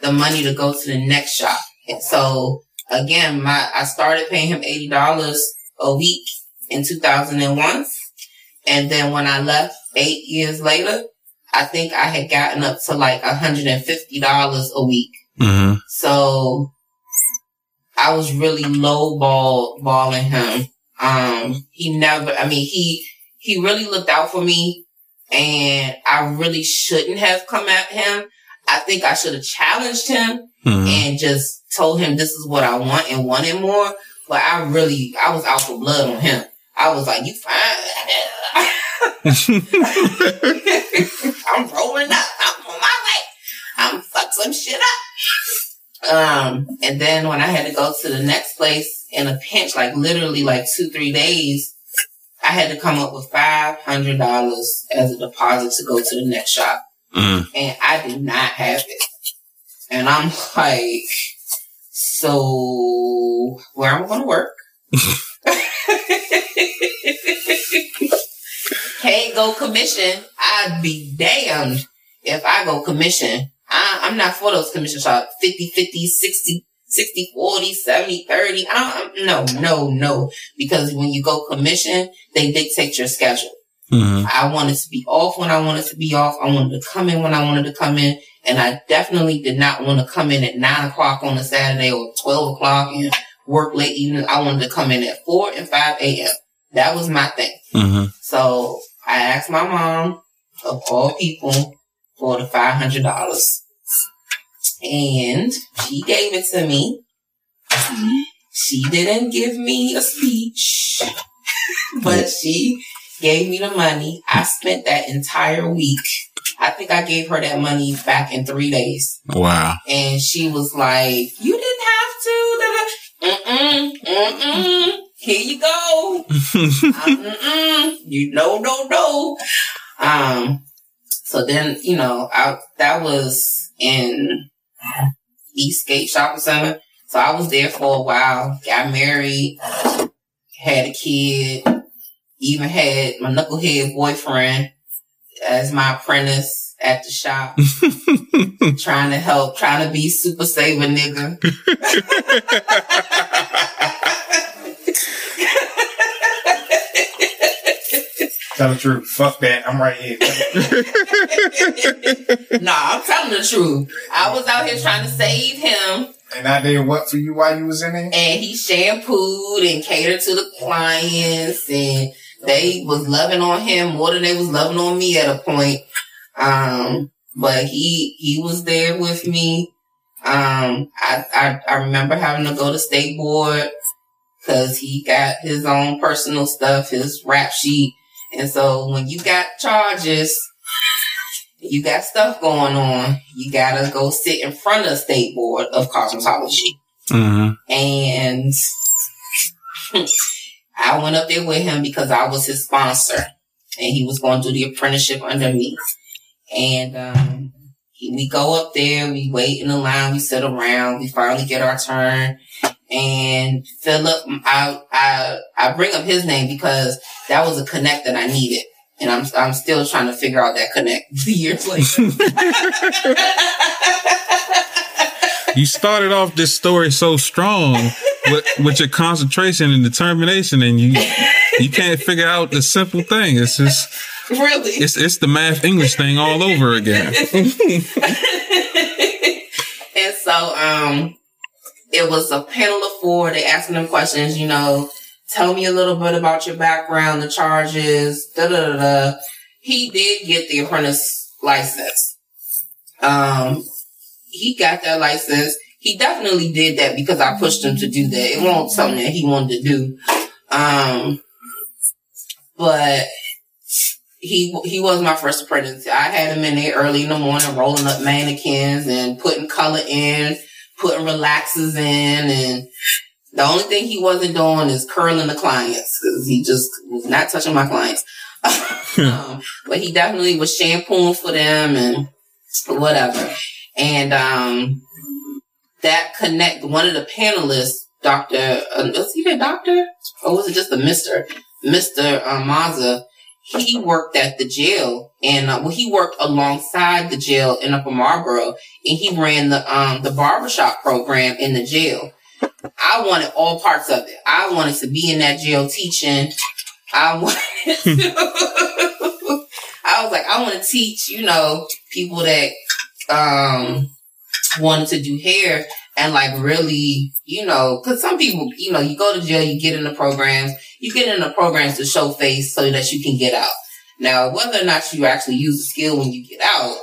the money to go to the next shop. And so again, my I started paying him eighty dollars a week in two thousand and one, and then when I left eight years later, I think I had gotten up to like hundred and fifty dollars a week. Mm-hmm. So I was really low ball balling him. Um, he never, I mean, he, he really looked out for me and I really shouldn't have come at him. I think I should have challenged him Mhm. and just told him this is what I want and wanted more. But I really, I was out for blood on him. I was like, you fine. I'm rolling up. I'm on my way. I'm fuck some shit up. Um, and then when I had to go to the next place in a pinch, like literally like two, three days, I had to come up with five hundred dollars as a deposit to go to the next shop. Mm. And I did not have it. And I'm like, so where am I gonna work? Can't go commission. I'd be damned if I go commission. I, I'm not for those commission shops. 50, 50, 60, 60, 40, 70, 30. I don't, no, no, no. Because when you go commission, they dictate your schedule. Mhm. I wanted to be off when I wanted to be off. I wanted to come in when I wanted to come in. And I definitely did not want to come in at nine o'clock on a Saturday or 12 o'clock and work late evening. I wanted to come in at four and 5 a.m. That was my thing. Mhm. So I asked my mom, of all people, for the five hundred dollars, and she gave it to me. She didn't give me a speech, but she gave me the money. I spent that entire week. I think I gave her that money back in three days. Wow. And she was like, you didn't have to. da, da." Mm-mm, mm-mm. Here you go. Mm-mm. You know, no, no. Um, so then, you know, I, that was in Eastgate Shopping Center. So I was there for a while, got married, had a kid, even had my knucklehead boyfriend as my apprentice at the shop, trying to help, trying to be super saver nigga. Tell the truth. Fuck that. I'm right here. nah, I'm telling the truth. I was out here trying to save him, and I did what for you while you was in there? and he shampooed and catered to the clients, and they was loving on him more than they was loving on me at a point. Um, but he he was there with me. Um, I I, I remember having to go to state board because he got his own personal stuff, his rap sheet, and so when you got charges. You got stuff going on. You gotta go sit in front of state board of cosmetology. Mhm. And I went up there with him because I was his sponsor and he was going to do the apprenticeship under me. And, um, we go up there, we wait in the line, we sit around, we finally get our turn. And Philip, I, I, I bring up his name because that was a connect that I needed. And I'm, I'm still trying to figure out that connect years later. You started off this story so strong with, with your concentration and determination, and you you can't figure out the simple thing. It's just really? it's it's the math English thing all over again. and so um it was a panel of four they asking them questions you know tell me a little bit about your background the charges da da da da he did get the apprentice license um he got that license he definitely did that because i pushed him to do that it wasn't something that he wanted to do um but he he was my first apprentice. I had him in there early in the morning, rolling up mannequins and putting color in, putting relaxers in, and the only thing he wasn't doing is curling the clients because he just was not touching my clients. um, but he definitely was shampooing for them and whatever. And um, that connect one of the panelists, Doctor, uh, was he a doctor or was it just a Mister? Mister uh, Maza he worked at the jail and uh, well, he worked alongside the jail in Upper Marlboro and he ran the, um, the barbershop program in the jail. I wanted all parts of it. I wanted to be in that jail teaching. I wanted to, I was like, I want to teach, you know, people that, um, wanted to do hair and like really, you know, cause some people, you know, you go to jail, you get in the programs, you get in the programs to show face so that you can get out. Now, whether or not you actually use the skill when you get out,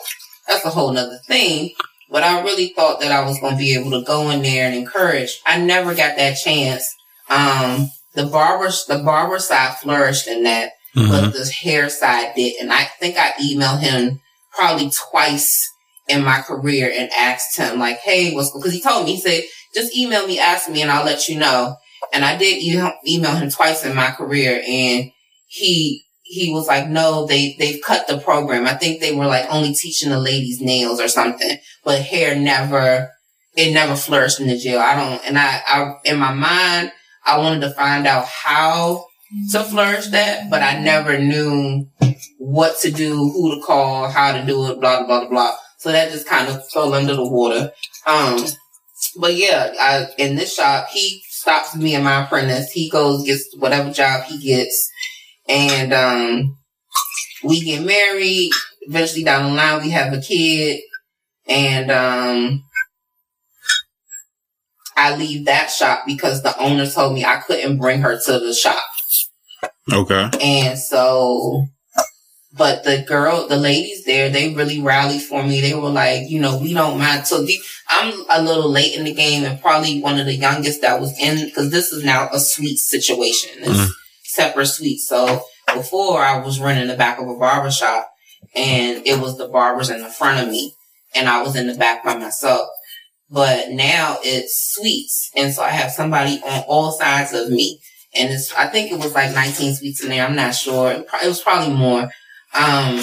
that's a whole nother thing. But I really thought that I was going to be able to go in there and encourage. I never got that chance. Um, the barber, the barber side flourished in that, mm-hmm. but the hair side did. And I think I emailed him probably twice in my career and asked him like, Hey, what's because he told me, he said, just email me, ask me and I'll let you know. And I did email him twice in my career and he, he was like, no, they, they've cut the program. I think they were like only teaching the ladies nails or something, but hair never, it never flourished in the jail. I don't, and I, I, in my mind, I wanted to find out how to flourish that, but I never knew what to do, who to call, how to do it, blah, blah, blah, blah. So that just kind of fell under the water. Um, but yeah, I, in this shop, he stops me and my apprentice. He goes, gets whatever job he gets. And, um, we get married. Eventually down the line, we have a kid. And, um, I leave that shop because the owner told me I couldn't bring her to the shop. Okay. And so but the girl, the ladies there, they really rallied for me. They were like, you know, we don't mind. So the, I'm a little late in the game and probably one of the youngest that was in, cause this is now a suite situation. It's mm. separate suite. So before I was running the back of a barber shop and it was the barbers in the front of me and I was in the back by myself. But now it's suites. And so I have somebody on all sides of me. And it's, I think it was like 19 suites in there. I'm not sure. It was probably more um,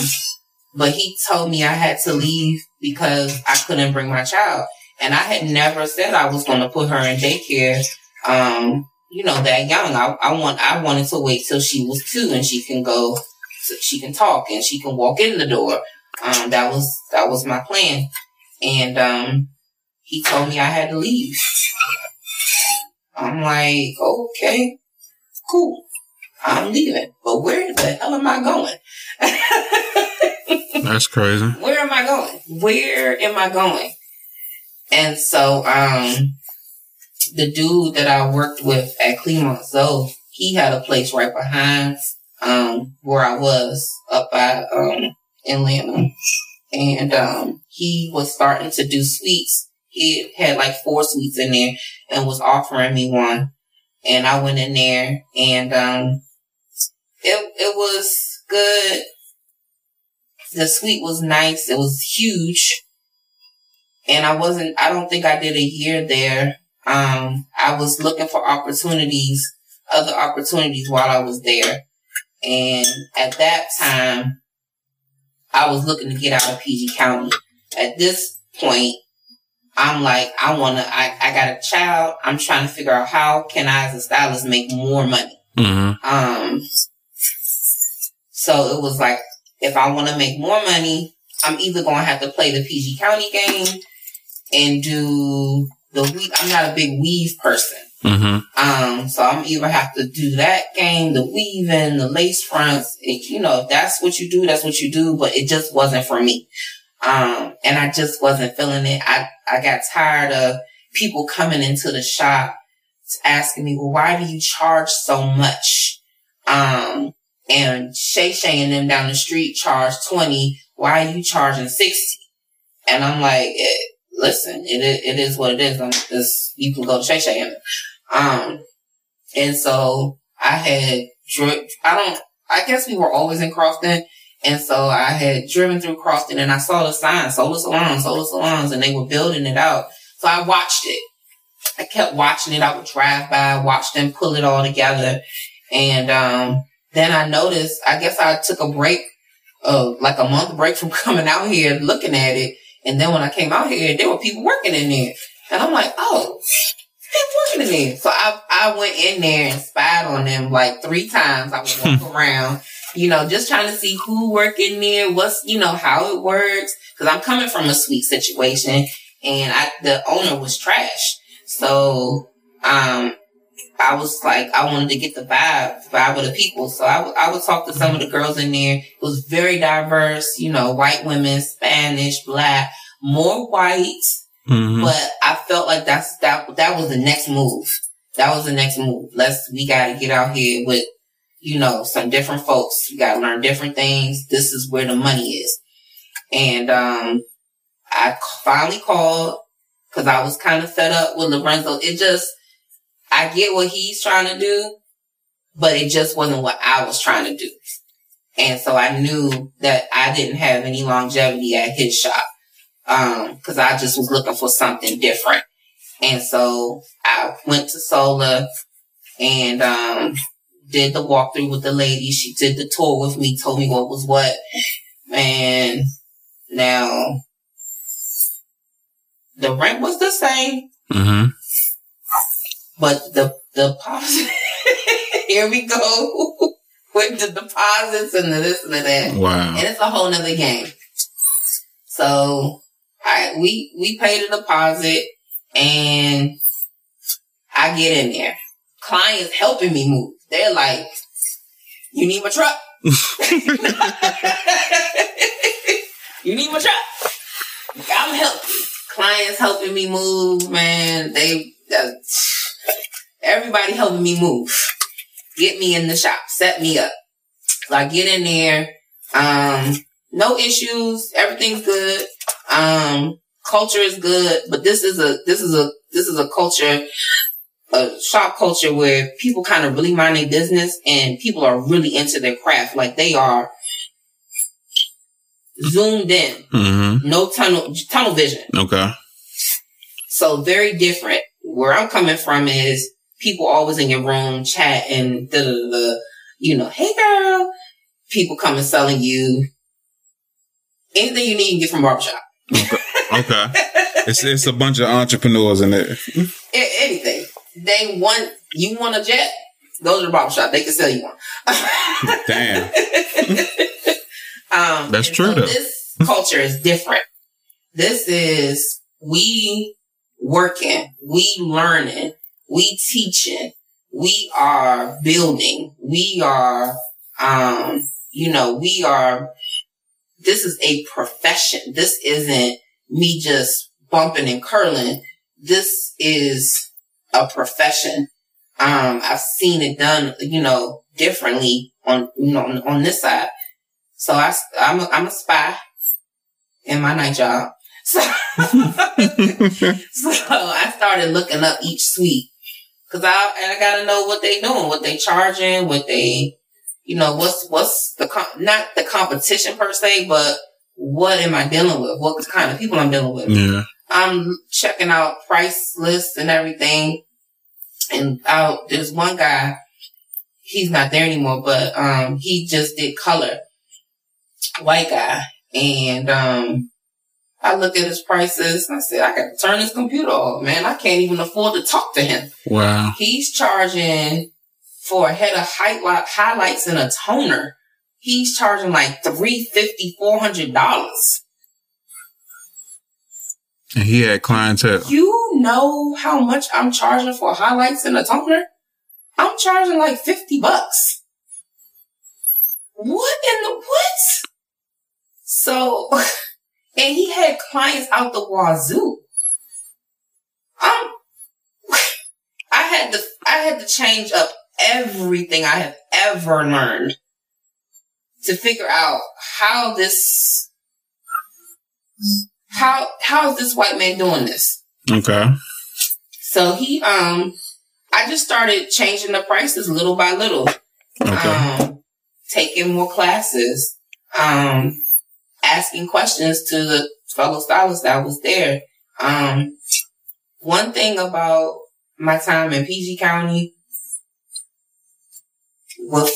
but he told me I had to leave because I couldn't bring my child. And I had never said I was going to put her in daycare. Um, you know, that young. I, I want, I wanted to wait till she was two and she can go, she can talk and she can walk in the door. Um, that was, that was my plan. And, um, he told me I had to leave. I'm like, okay, cool. I'm leaving. But where the hell am I going? That's crazy. Where am I going? Where am I going? And so, um, the dude that I worked with at Clemont Zoo, he had a place right behind, um, where I was up at, um, Atlanta. And, um, he was starting to do suites. He had like four suites in there and was offering me one. And I went in there and, um, it, it was good. The suite was nice. It was huge. And I wasn't, I don't think I did a year there. Um, I was looking for opportunities, other opportunities while I was there. And at that time, I was looking to get out of PG County. At this point, I'm like, I want to, I, I got a child. I'm trying to figure out how can I as a stylist make more money. Mm-hmm. Um, so it was like, if I want to make more money, I'm either going to have to play the PG County game and do the weave. I'm not a big weave person. Mm-hmm. Um, so I'm either have to do that game, the weaving, the lace fronts. It, you know, if that's what you do, that's what you do, but it just wasn't for me. Um, and I just wasn't feeling it. I, I got tired of people coming into the shop asking me, well, why do you charge so much? Um, and Shay Shay and them down the street charge 20. Why are you charging 60? And I'm like, it, listen, it, it is what it is. I'm just, you can go to Shay Shay and, um, and so I had, I don't, I guess we were always in Crofton. And so I had driven through Crofton and I saw the sign, Sola salons, Sola salons, and they were building it out. So I watched it. I kept watching it. I would drive by, watch them pull it all together. And, um, then I noticed, I guess I took a break, uh, like a month break from coming out here looking at it. And then when I came out here, there were people working in there. And I'm like, oh, they're working in there. So I, I went in there and spied on them like three times. I would walk around you know, just trying to see who work in there, what's, you know, how it works. Cause I'm coming from a suite situation and I, the owner was trash. So, um, I was like, I wanted to get the vibe, vibe of the people. So I, w- I would talk to some of the girls in there. It was very diverse, you know, white women, Spanish, black, more white. Mhm. But I felt like that's, that, that was the next move. That was the next move. Let's, we gotta get out here with, you know, some different folks. We gotta learn different things. This is where the money is. And, um, I finally called because I was kind of fed up with Lorenzo. It just, I get what he's trying to do, but it just wasn't what I was trying to do. And so I knew that I didn't have any longevity at his shop. Um, cause I just was looking for something different. And so I went to Sola and, um, did the walkthrough with the lady. She did the tour with me, told me what was what. And now the rent was the same, Mhm. But the the here we go with the deposits and the this and the that, Wow. and it's a whole nother game. So I we we paid a deposit, and I get in there. Clients helping me move. They're like, "You need my truck." you need my truck. I'm helping. Clients helping me move, man. They, uh, everybody helping me move. Get me in the shop. Set me up. So I get in there. Um, no issues. Everything's good. Um, culture is good, but this is a, this is a, this is a culture, a shop culture where people kind of really mind their business and people are really into their craft. Like they are zoomed in. Mhm. No tunnel, tunnel vision. Okay. So very different. Where I'm coming from is people always in your room chatting, da da da. da. You know, hey girl. People coming selling you anything you need you get from barbershop. Okay. It's it's a bunch of entrepreneurs in there. Anything. They want you want a jet. Go to the barbershop. They can sell you one. Damn. Um, That's true, so though. This culture is different. This is we working, we learning, we teaching, we are building, we are, um, you know, we are. This is a profession. This isn't me just bumping and curling. This is a profession. Um, I've seen it done, you know, differently on, you know, on, on this side. So I, I'm a, I'm a spy in my night job. So, so I started looking up each suite because I, and I gotta know what they doing, what they charging, what they, you know, what's, what's the, com- not the competition per se, but what am I dealing with? What kind of people I'm dealing with? Yeah. I'm checking out price lists and everything. And out, there's one guy, he's not there anymore, but, um, he just did color. White guy. And, um, I look at his prices and I said, I got to turn his computer off, man. I can't even afford to talk to him. Wow. He's charging for a head of highlight, highlights and a toner. He's charging like $350, $400. And he had clientele. You know how much I'm charging for highlights and a toner? I'm charging like 50 bucks. What in the what? So, and he had clients out the wazoo. I'm, I had to, I had to change up everything I have ever learned to figure out how this, how, how is this white man doing this? Okay. So he, um, I just started changing the prices little by little. Okay. Um, taking more classes, um, asking questions to the fellow stylists that was there. Um, one thing about my time in PG County with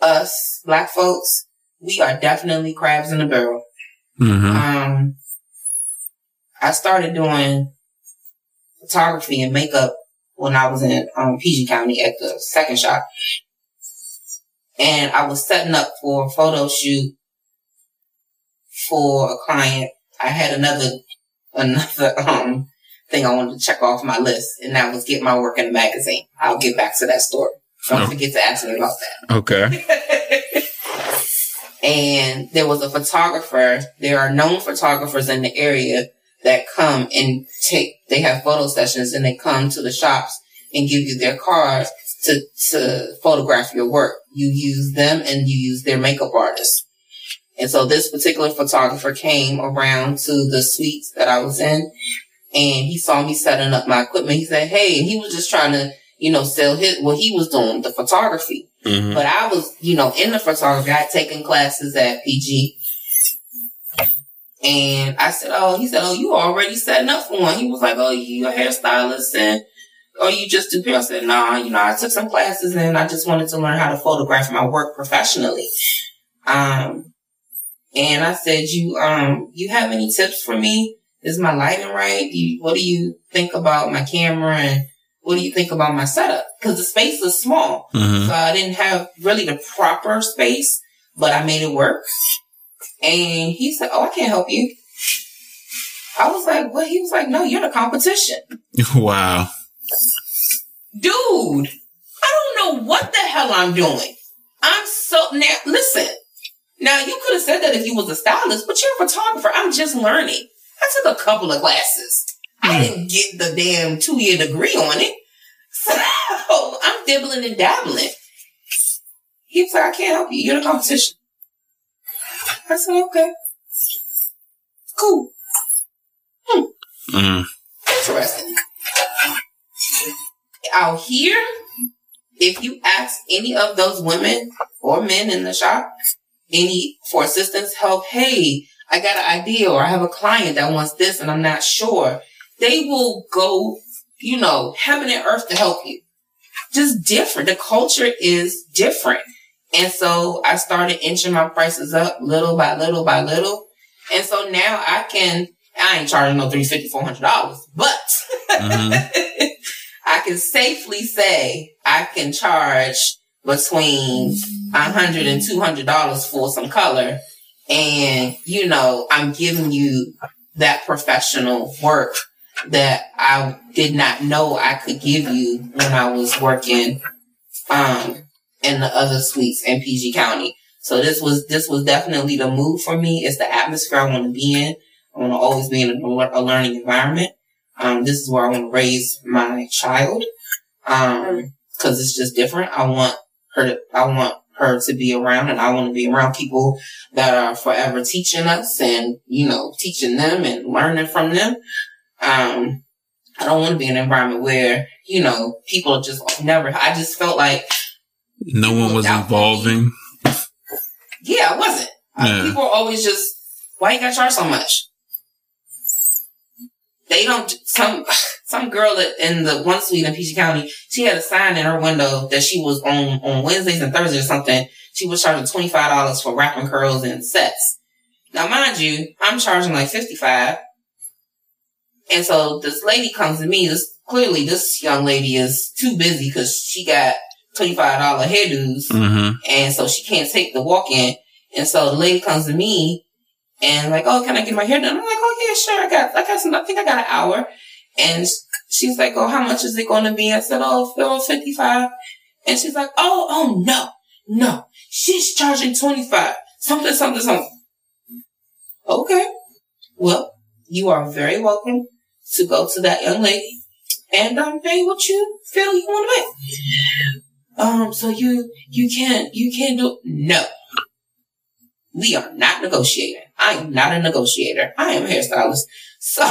us black folks, we are definitely crabs in the barrel. hmm Um, I started doing photography and makeup when I was in um, PG County at the second shop. and I was setting up for a photo shoot for a client. I had another, another, um, thing I wanted to check off my list, and that was get my work in a magazine. I'll get back to that story. Don't Oh. forget to ask me about that. Okay. and there was a photographer. There are known photographers in the area that come and take, they have photo sessions and they come to the shops and give you their cards to, to photograph your work. You use them and you use their makeup artist. And so this particular photographer came around to the suites that I was in and he saw me setting up my equipment. He said, Hey, and he was just trying to, you know, sell his, what he was doing, the photography. Mhm. But I was, you know, in the photography. I had taken classes at PG. And I said, oh, he said, oh, you already setting up for one. He was like, oh, you a hairstylist and, or you just do hair. I said, nah, you know, I took some classes and I just wanted to learn how to photograph my work professionally. Um, and I said, you, um, you have any tips for me? Is my lighting right? Do you, what do you think about my camera and what do you think about my setup? Cause the space is small. Mhm. So I didn't have really the proper space, but I made it work. And he said, Oh, I can't help you. I was like, What? He was like, No, you're the competition. Wow. Dude, I don't know what the hell I'm doing. I'm so, now, listen. Now, you could have said that if you was a stylist, but you're a photographer. I'm just learning. I took a couple of classes. I didn't get the damn two year degree on it. So I'm dibbling and dabbling. He was like, I can't help you. You're the competition. I said, okay. Cool. Mm. Interesting. Out here, if you ask any of those women or men in the shop, any for assistance, help, hey, I got an idea or I have a client that wants this and I'm not sure, they will go, you know, heaven and earth to help you. Just different. The culture is different. And so I started inching my prices up little by little by little. And so now I can, I ain't charging no $350, $400, but Mhm. I can safely say I can charge between $100 and $200 for some color. And, you know, I'm giving you that professional work that I did not know I could give you when I was working, um, in the other suites in PG County. So this was, this was definitely the move for me. It's the atmosphere I want to be in. I want to always be in a, a learning environment. Um, this is where I want to raise my child. Um, cause it's just different. I want her to, I want her to be around and I want to be around people that are forever teaching us and, you know, teaching them and learning from them. Um, I don't want to be in an environment where, you know, people just never, I just felt like, No one was involving. yeah, I wasn't. Uh, Yeah. People are always just, why you gotta charge so much? They don't, some, some girl that in the one suite in PG County, she had a sign in her window that she was on, on Wednesdays and Thursdays or something. She was charging $25 for wrapping curls and sets. Now, mind you, I'm charging like 55 And so this lady comes to me, this, clearly this young lady is too busy because she got $25 hairdos hmm and so she can't take the walk in. And so the lady comes to me and like, oh, can I get my hair done? I'm like, oh yeah, sure. I got, I got some, I think I got an hour. And she's like, oh, how much is it going to be? I said, oh, oh, 55. And she's like, oh, oh no, no, she's charging 25, something, something, something. Okay. Well, you are very welcome to go to that young lady and um, pay what you feel you want to pay. Um, so you, you can't, you can't do, no. We are not negotiating. I am not a negotiator. I am a hairstylist. So,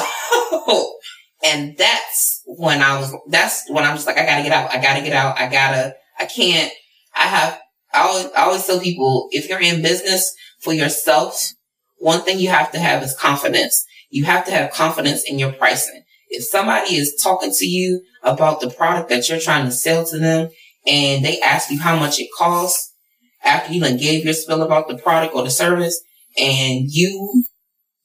and that's when I was, that's when I'm just like, I gotta get out. I gotta get out. I gotta, I can't, I have, I always, I always tell people, if you're in business for yourself, one thing you have to have is confidence. You have to have confidence in your pricing. If somebody is talking to you about the product that you're trying to sell to them and they ask you how much it costs after you done gave your spill about the product or the service and you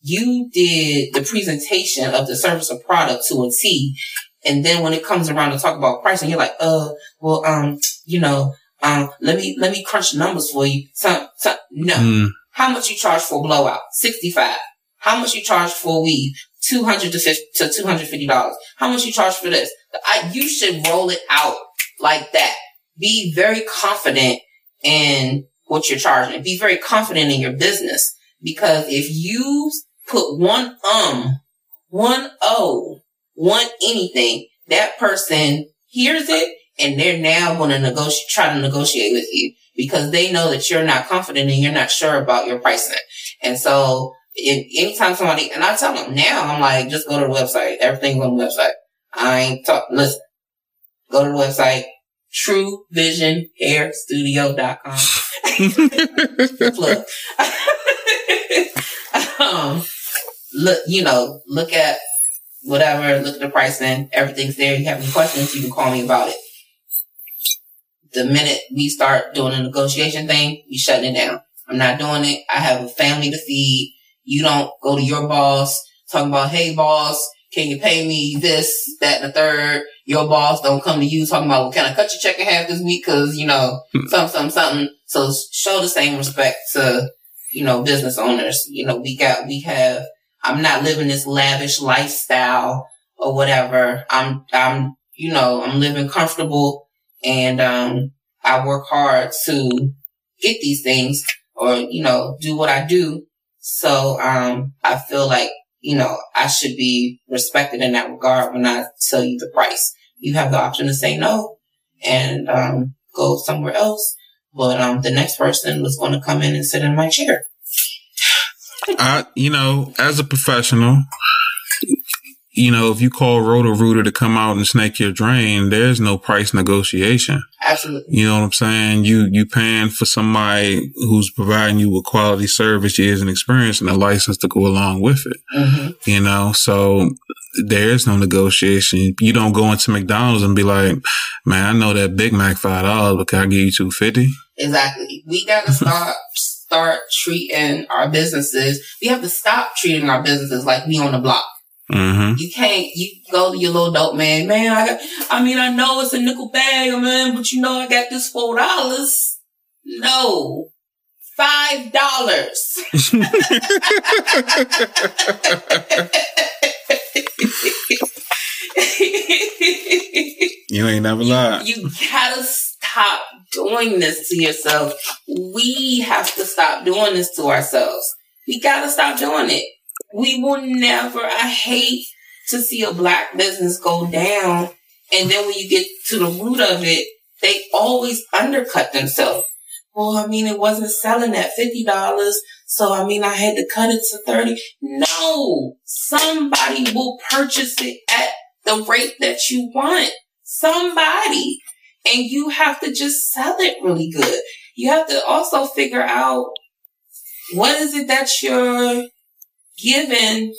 you did the presentation of the service or product to a T and then when it comes around to talk about pricing you're like uh well um you know Um, let me, let me crunch the numbers for you. Some, some, no. Mm. How much you charge for a blowout? 65. How much you charge for a weave? 200 to 50, to $250. How much you charge for this? I, you should roll it out like that. Be very confident in what you're charging. Be very confident in your business because if you put one um, one o, one anything, that person hears it and they're now going to negotiate, try to negotiate with you because they know that you're not confident and you're not sure about your pricing. And so anytime somebody, and I tell them now, I'm like, just go to the website. Everything's on the website. I ain't talk, listen, go to the website, truevisionhairstudio.com. Plug. um, look, you know, look at whatever, look at the pricing, everything's there. You have any questions, you can call me about it. The minute we start doing a negotiation thing, we shutting it down. I'm not doing it. I have a family to feed. You don't go to your boss talking about, hey boss, can you pay me this, that, and the third? Your boss don't come to you talking about, well, can I cut your check in half this week? Cause, you know, something, something, something. So show the same respect to, you know, business owners. You know, we got, we have, I'm not living this lavish lifestyle or whatever. I'm, I'm, you know, I'm living comfortable and, um, I work hard to get these things or, you know, do what I do. So, um, I feel like, you know, I should be respected in that regard when I tell you the price. You have the option to say no and, um, go somewhere else. But, um, the next person was going to come in and sit in my chair. I, you know, as a professional, you know, if you call Roto Rooter to come out and snake your drain, there's no price negotiation. Absolutely. You know what I'm saying? You, you paying for somebody who's providing you with quality service, years and experience and a license to go along with it. Mm-hmm. You know, so there is no negotiation. You don't go into McDonald's and be like, man, I know that Big Mac $5, but can I give you 250? Exactly. We got to start start treating our businesses. We have to stop treating our businesses like we on the block. Mm-hmm. You can't. You go to your little dope man. Man, I got. I mean, I know it's a nickel bag, man, but you know I got this four dollars. No, five dollars. You ain't never lied. You gotta stop doing this to yourself. We have to stop doing this to ourselves. We gotta stop doing it. We will never, I hate to see a black business go down. And then when you get to the root of it, they always undercut themselves. Well, I mean, it wasn't selling at $50. So, I mean, I had to cut it to 30. No, somebody will purchase it at the rate that you want. Somebody. And you have to just sell it really good. You have to also figure out what is it that you're giving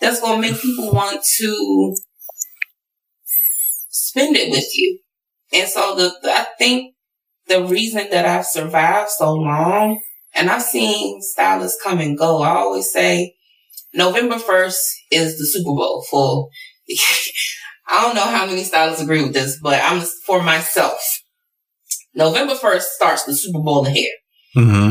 that's going to make people want to spend it with you. And so the, I think the reason that I've survived so long and I've seen stylists come and go. I always say November 1st is the Super Bowl for, I don't know how many stylists agree with this, but I'm for myself. November 1st starts the Super Bowl of hair. Mm-hmm.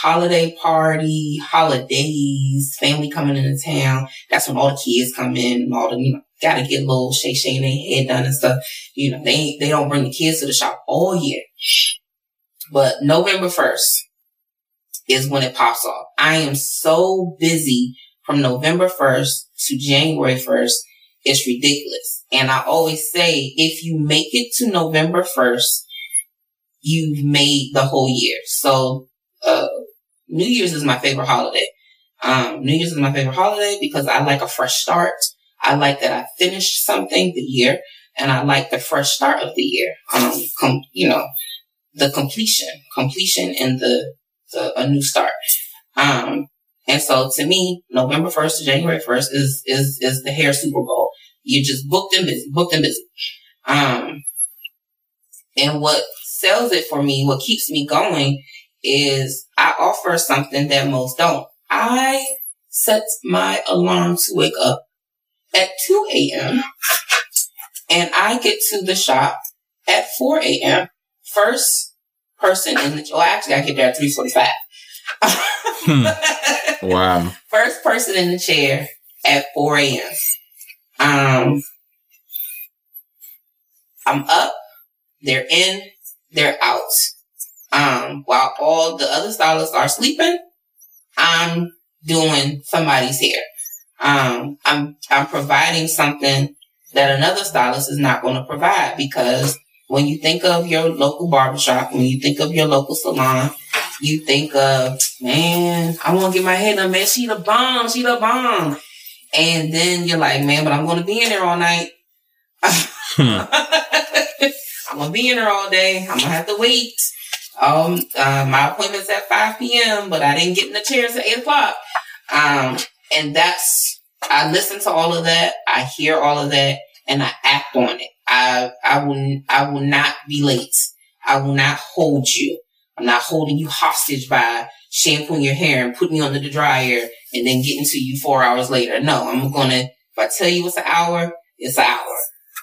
Holiday party, holidays, family coming into town. That's when all the kids come in all the, you know, gotta get little shay shay in their head done and stuff. You know, they, they don't bring the kids to the shop all year. But November 1st is when it pops off. I am so busy from November 1st to January 1st. It's ridiculous. And I always say, if you make it to November 1st, you've made the whole year. So, uh, New Year's is my favorite holiday. Um, New Year's is my favorite holiday because I like a fresh start. I like that I finished something the year and I like the fresh start of the year. Um, com- you know, the completion, completion and the, the, a new start. Um, and so to me, November 1st to January 1st is, is, is the hair Super Bowl. You just booked and busy, booked and busy. Um, and what sells it for me, what keeps me going is I offer something that most don't. I set my alarm to wake up at 2 a.m. and I get to the shop at 4 a.m. First person in the, oh, actually, I get there at 345. Hmm. Wow. First person in the chair at 4 a.m. Um, I'm up, they're in, they're out. Um, while all the other stylists are sleeping, I'm doing somebody's hair. Um, I'm, I'm providing something that another stylist is not going to provide because when you think of your local barbershop, when you think of your local salon, you think of, man, I want to get my hair done, man. She the bomb. She the bomb. And then you're like, man, but I'm going to be in there all night. Hmm. I'm going to be in there all day. I'm going to have to wait. Um, uh, my appointment's at 5 p.m., but I didn't get in the chairs at 8 o'clock. Um, and that's, I listen to all of that. I hear all of that and I act on it. I, I will, I will not be late. I will not hold you. I'm not holding you hostage by shampooing your hair and putting you under the dryer and then getting to you four hours later. No, I'm gonna, if I tell you it's an hour, it's an hour.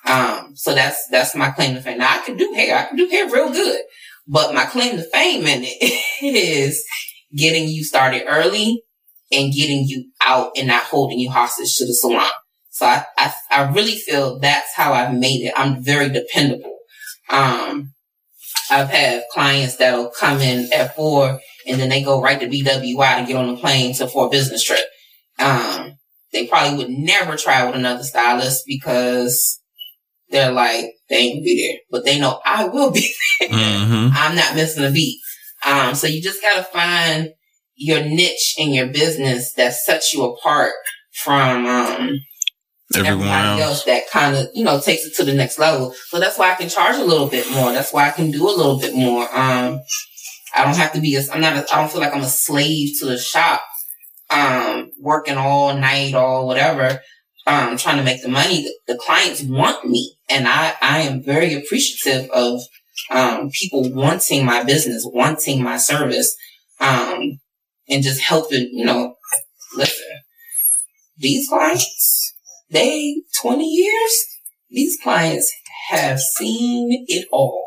Um, so that's, that's my claim to fame. Now I can do hair. I can do hair real good, but my claim to fame in it is getting you started early and getting you out and not holding you hostage to the salon. So I, I, I really feel that's how I've made it. I'm very dependable. Um, I've had clients that'll come in at four and then they go right to BWI to get on the plane to for a business trip. Um, they probably would never try with another stylist because they're like, they ain't be there, but they know I will be there. Mm-hmm. I'm not missing a beat. Um, so you just gotta find your niche in your business that sets you apart from, um, Everyone else. else that kind of, you know, takes it to the next level. So that's why I can charge a little bit more. That's why I can do a little bit more. Um, I don't have to be a, I'm not, a, I don't feel like I'm a slave to the shop, um, working all night or whatever, um, trying to make the money. The, the clients want me and I, I am very appreciative of, um, people wanting my business, wanting my service, um, and just helping, you know, listen, these clients, they 20 years, these clients have seen it all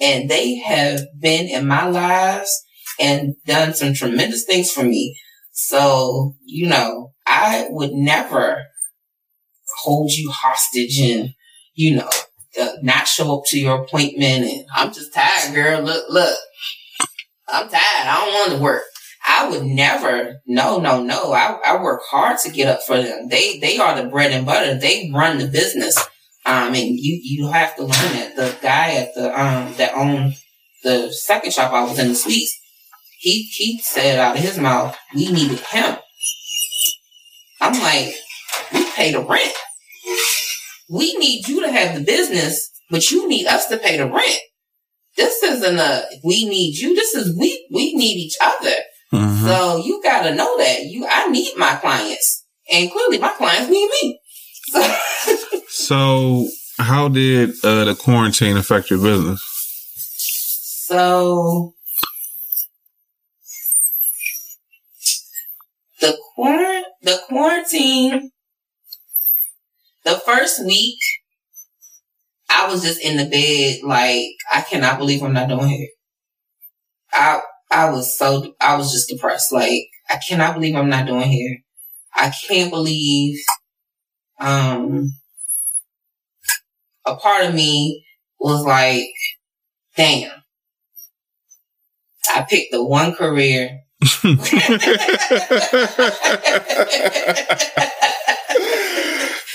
and they have been in my lives and done some tremendous things for me. So, you know, I would never hold you hostage and, you know, uh, not show up to your appointment and I'm just tired, girl. Look, look, I'm tired. I don't want to work. I would never, no, no, no. I, I work hard to get up for them. They, they are the bread and butter. They run the business. Um, and you, you have to learn that. The guy at the, um, that owned the second shop I was in the suites, he, he said out of his mouth, we needed him. I'm like, we pay the rent. We need you to have the business, but you need us to pay the rent. This isn't a, we need you. This is, we, we need each other. Mm-hmm. So you got to know that you, I need my clients and clearly my clients need me. so how did uh, the quarantine affect your business? So the quarant the quarantine the first week I was just in the bed like I cannot believe I'm not doing hair. I I was so, I was just depressed. Like, I cannot believe I'm not doing hair. I can't believe, um, a part of me was like, damn, I picked the one career.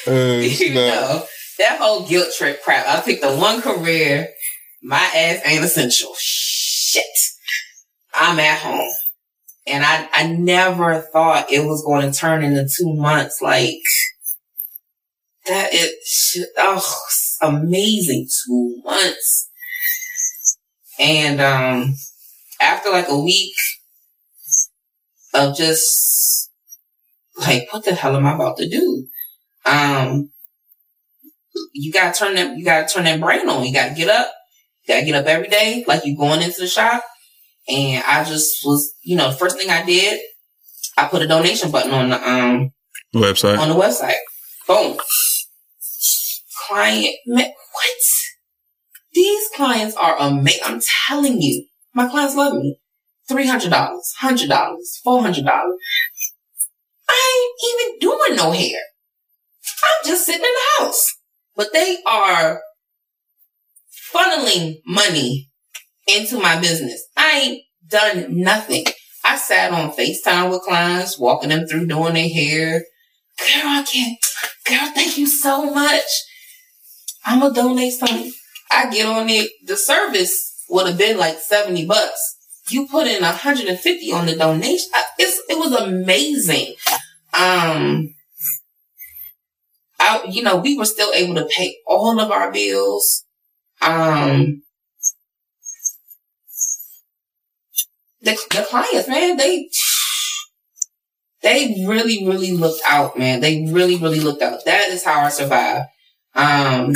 uh, you know, that whole guilt trip crap. I picked the one career. My ass ain't essential. Shit. I'm at home. And I, I never thought it was going to turn into two months. Like that it, oh, amazing. Two months. And, um, after like a week of just like, what the hell am I about to do? Um, you gotta turn that, you gotta turn that brain on. You gotta get up. You gotta get up every day. Like you're going into the shop and I just was, you know, the first thing I did, I put a donation button on the um website. On the website. Boom. Client, what? These clients are amazing. I'm telling you, My clients love me. $300, $100, $400. I ain't even doing no hair. I'm just sitting in the house. But they are funneling money into my business. I ain't done nothing. I sat on FaceTime with clients, walking them through doing their hair. Girl, I can't. Girl, thank you so much. I'm gonna donate something. I get on it. The service would have been like 70 bucks. You put in 150 on the donation. It's, it was amazing. Um, I, you know, we were still able to pay all of our bills. Um, the, the clients, man, they, they really, really looked out, man. They really, really looked out. That is how I survived. Um,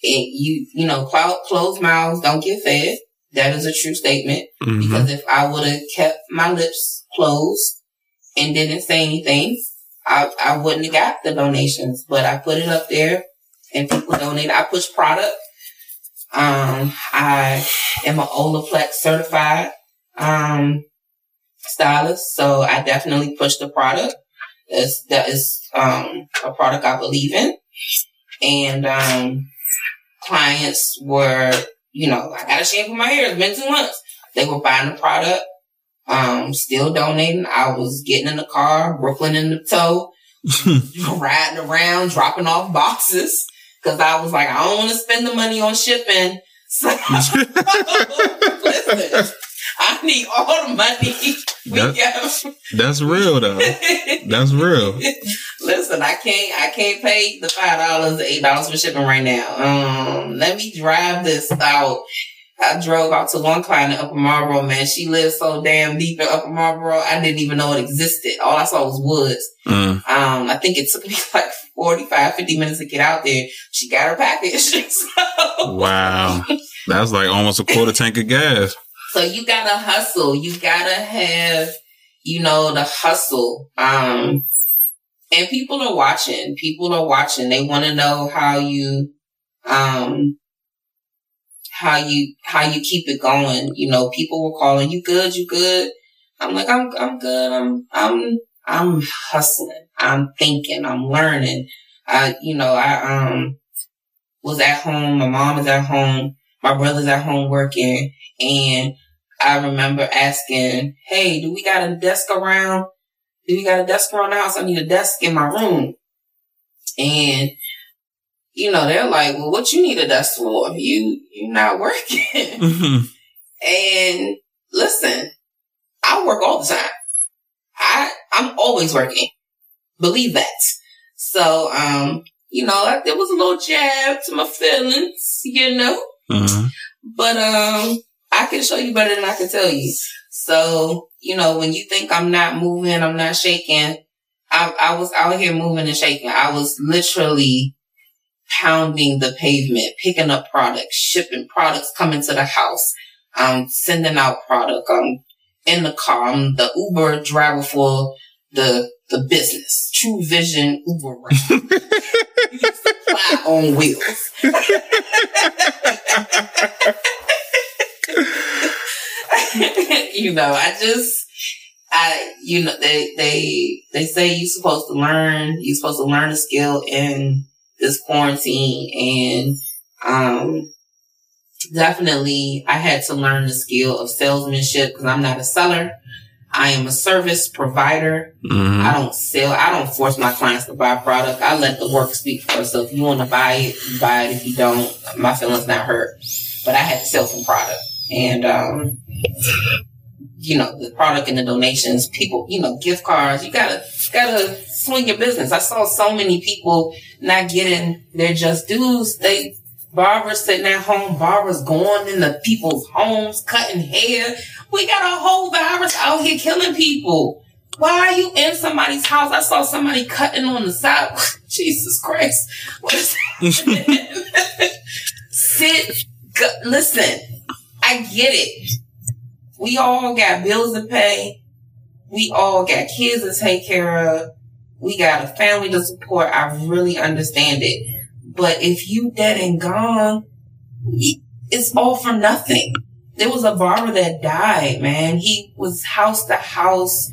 it, you, you know, closed mouths don't get fed. That is a true statement. Mm-hmm. Because if I would have kept my lips closed and didn't say anything, I, I wouldn't have got the donations, but I put it up there and people donate. I push product. Um, I am an Olaplex certified, um, stylist. So I definitely push the product. That's, that is, um, a product I believe in. And, um, clients were, you know, I got a shampoo my hair. It's been two months. They were buying the product, um, still donating. I was getting in the car, Brooklyn in the tow, riding around, dropping off boxes. Cause I was like, I don't want to spend the money on shipping. So, listen, I need all the money we that, That's real though. That's real. Listen, I can't I can't pay the five dollars, eight dollars for shipping right now. Um, let me drive this out. I drove out to one client in Upper Marlboro, man. She lives so damn deep in Upper Marlboro, I didn't even know it existed. All I saw was woods. Mm. Um, I think it took me like 45, 50 minutes to get out there. She got her package. so. Wow. That's like almost a quarter tank of gas. So you gotta hustle. You gotta have, you know, the hustle. Um, and people are watching. People are watching. They want to know how you, um, how you, how you keep it going. You know, people were calling, you good? You good? I'm like, I'm, I'm good. I'm, I'm, I'm hustling. I'm thinking. I'm learning. I, you know, I, um, was at home. My mom is at home. My brother's at home working and I remember asking, Hey, do we got a desk around? Do we got a desk around the house? I need a desk in my room. And, you know, they're like, well, what you need a desk for? You, you're not working. Mm-hmm. And listen, I work all the time. I, I'm always working. Believe that. So, um, you know, there was a little jab to my feelings, you know, uh-huh. but, um, I can show you better than I can tell you. So, you know, when you think I'm not moving, I'm not shaking, I, I was out here moving and shaking. I was literally pounding the pavement, picking up products, shipping products, coming to the house, um, sending out product. I'm in the car. I'm the Uber driver for the the business. True Vision Uber. Supply on wheels. you know, I just, I, you know, they, they, they say you're supposed to learn, you're supposed to learn a skill in this quarantine and, um, definitely I had to learn the skill of salesmanship because I'm not a seller. I am a service provider. Mm-hmm. I don't sell. I don't force my clients to buy a product. I let the work speak for itself. If you want to buy it, you buy it. If you don't, my feelings not hurt. But I had to sell some product and um, you know the product and the donations. People, you know, gift cards. You gotta gotta swing your business. I saw so many people not getting their just dues. They barbers sitting at home, barbers going into people's homes, cutting hair. We got a whole virus out here killing people. Why are you in somebody's house? I saw somebody cutting on the side. Jesus Christ. What is Sit, listen. I get it. We all got bills to pay. We all got kids to take care of. We got a family to support. I really understand it. But if you dead and gone, it's all for nothing. there was a barber that died, man. He was house to house,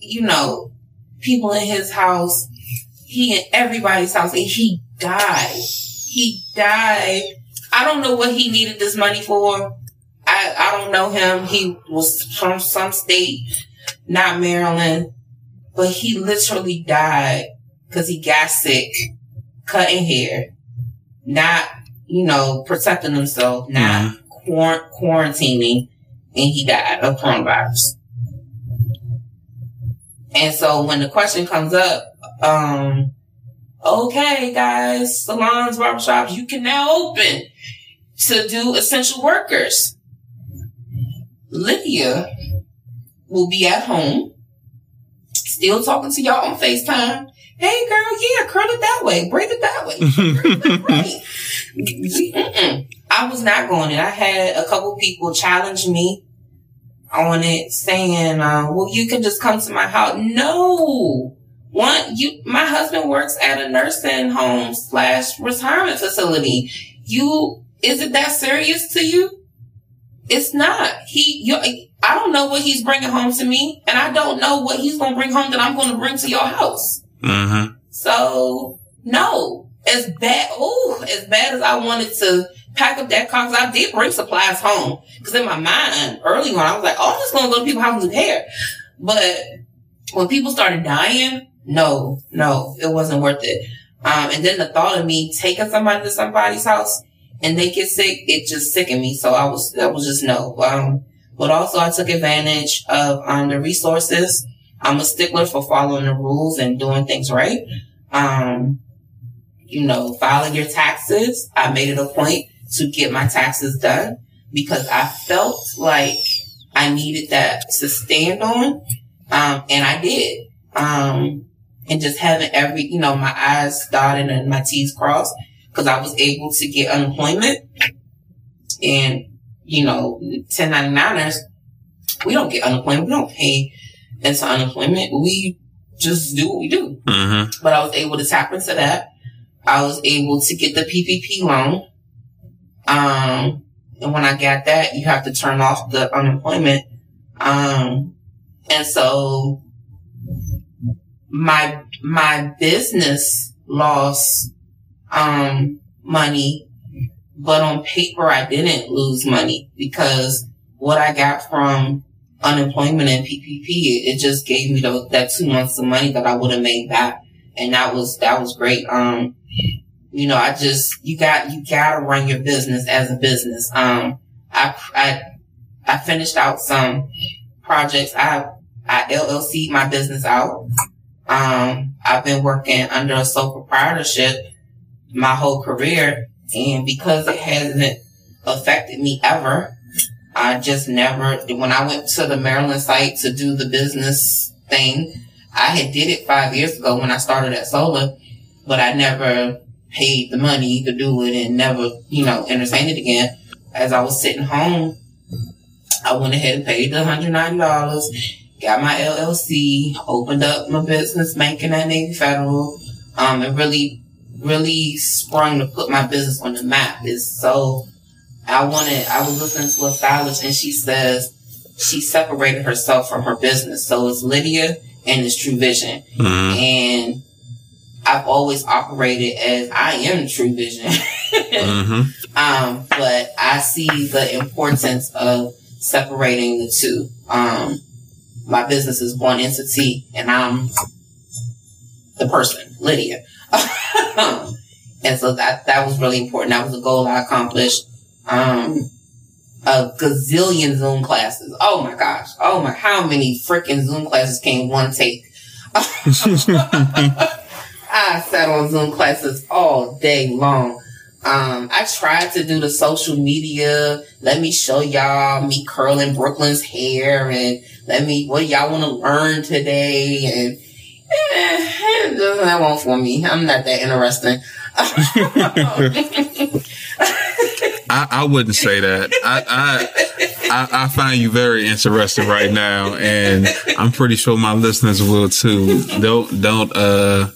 you know, people in his house, he in everybody's house, and he died. He died. I don't know what he needed this money for. I, I don't know him. He was from some state, not Maryland, but he literally died because he got sick, cutting hair, not, you know, protecting himself, not quar- quarantining, and he died of coronavirus. And so when the question comes up, um, okay, guys, salons, barbershops, you can now open to do essential workers. Lydia will be at home, still talking to y'all on FaceTime. Hey girl, yeah, curl it that way, braid it that way. Right. I was not going it. I had a couple people challenge me on it saying, uh, well, you can just come to my house. No. One, you, my husband works at a nursing home slash retirement facility. You, is it that serious to you? It's not. He, you, I don't know what he's bringing home to me, and I don't know what he's going to bring home that I'm going to bring to your house. Mm-hmm. So, no. As bad, oh, as bad as I wanted to pack up that car, 'cause I did bring supplies home. Cause in my mind, early on, I was like, oh, I'm just gonna go to people's houses and hair. But when people started dying, no, no, it wasn't worth it. Um, and then the thought of me taking somebody to somebody's house and they get sick, it just sickened me. So I was, that was just no. Um, but also I took advantage of, um, the resources. I'm a stickler for following the rules and doing things right. Um, you know, filing your taxes. I made it a point to get my taxes done because I felt like I needed that to stand on. Um, and I did. Um, and just having every, you know, my I's dotted and my T's crossed because I was able to get unemployment and, you know, 1099ers, we don't get unemployment. We don't pay into unemployment. We just do what we do. Mm-hmm. But I was able to tap into that. I was able to get the PPP loan. Um, and when I got that, you have to turn off the unemployment. Um, and so my, my business lost, um, money, but on paper, I didn't lose money because what I got from unemployment and PPP, it, just gave me those, that two months of money that I would have made back. And that was, that was great. Um, you know, I just, you got, you gotta run your business as a business. Um, I, I, I finished out some projects. I, I LLC my business out. Um, I've been working under a sole proprietorship my whole career. And because it hasn't affected me ever, I just never, when I went to the Maryland site to do the business thing, I had did it five years ago when I started at Sola, but I never paid the money to do it and never, you know, entertained it again. As I was sitting home, I went ahead and paid the $190, got my LLC, opened up my business banking at Navy Federal, um, and really, really sprung to put my business on the map. Is so, I wanted, I was listening to a stylist and she says she separated herself from her business. So it's Lydia and it's True Vision. Mm-hmm. And I've always operated as I am True Vision. Mm-hmm. um, but I see the importance of separating the two. Um, my business is one entity and I'm the person, Lydia. and so that, that was really important. That was a goal I accomplished. Um, a gazillion Zoom classes. Oh my gosh. Oh my, how many freaking Zoom classes can one take? I sat on Zoom classes all day long. Um, I tried to do the social media. Let me show y'all me curling Brooklyn's hair and let me, what y'all want to learn today? And eh, that won't for me. I'm not that interesting. I, I wouldn't say that. I, I, I I find you very interesting right now, and I'm pretty sure my listeners will too. Don't don't uh.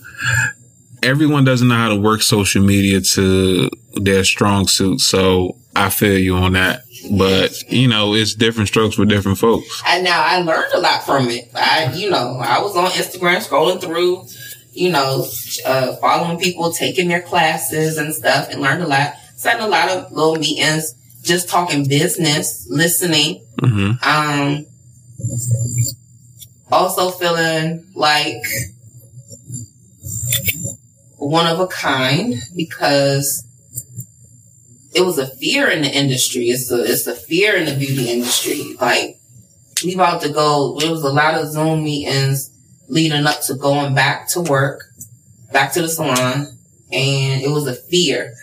Everyone doesn't know how to work social media to their strong suit. So I feel you on that. But, you know, it's different strokes for different folks. And now I learned a lot from it. I, you know, I was on Instagram scrolling through, you know, uh, following people, taking their classes and stuff and learned a lot. Sat in a lot of little meetings, just talking business, listening. hmm Um, also feeling like one of a kind because it was a fear in the industry. It's a, it's a fear in the beauty industry. Like we about to go, there was a lot of Zoom meetings leading up to going back to work, back to the salon. And it was a fear.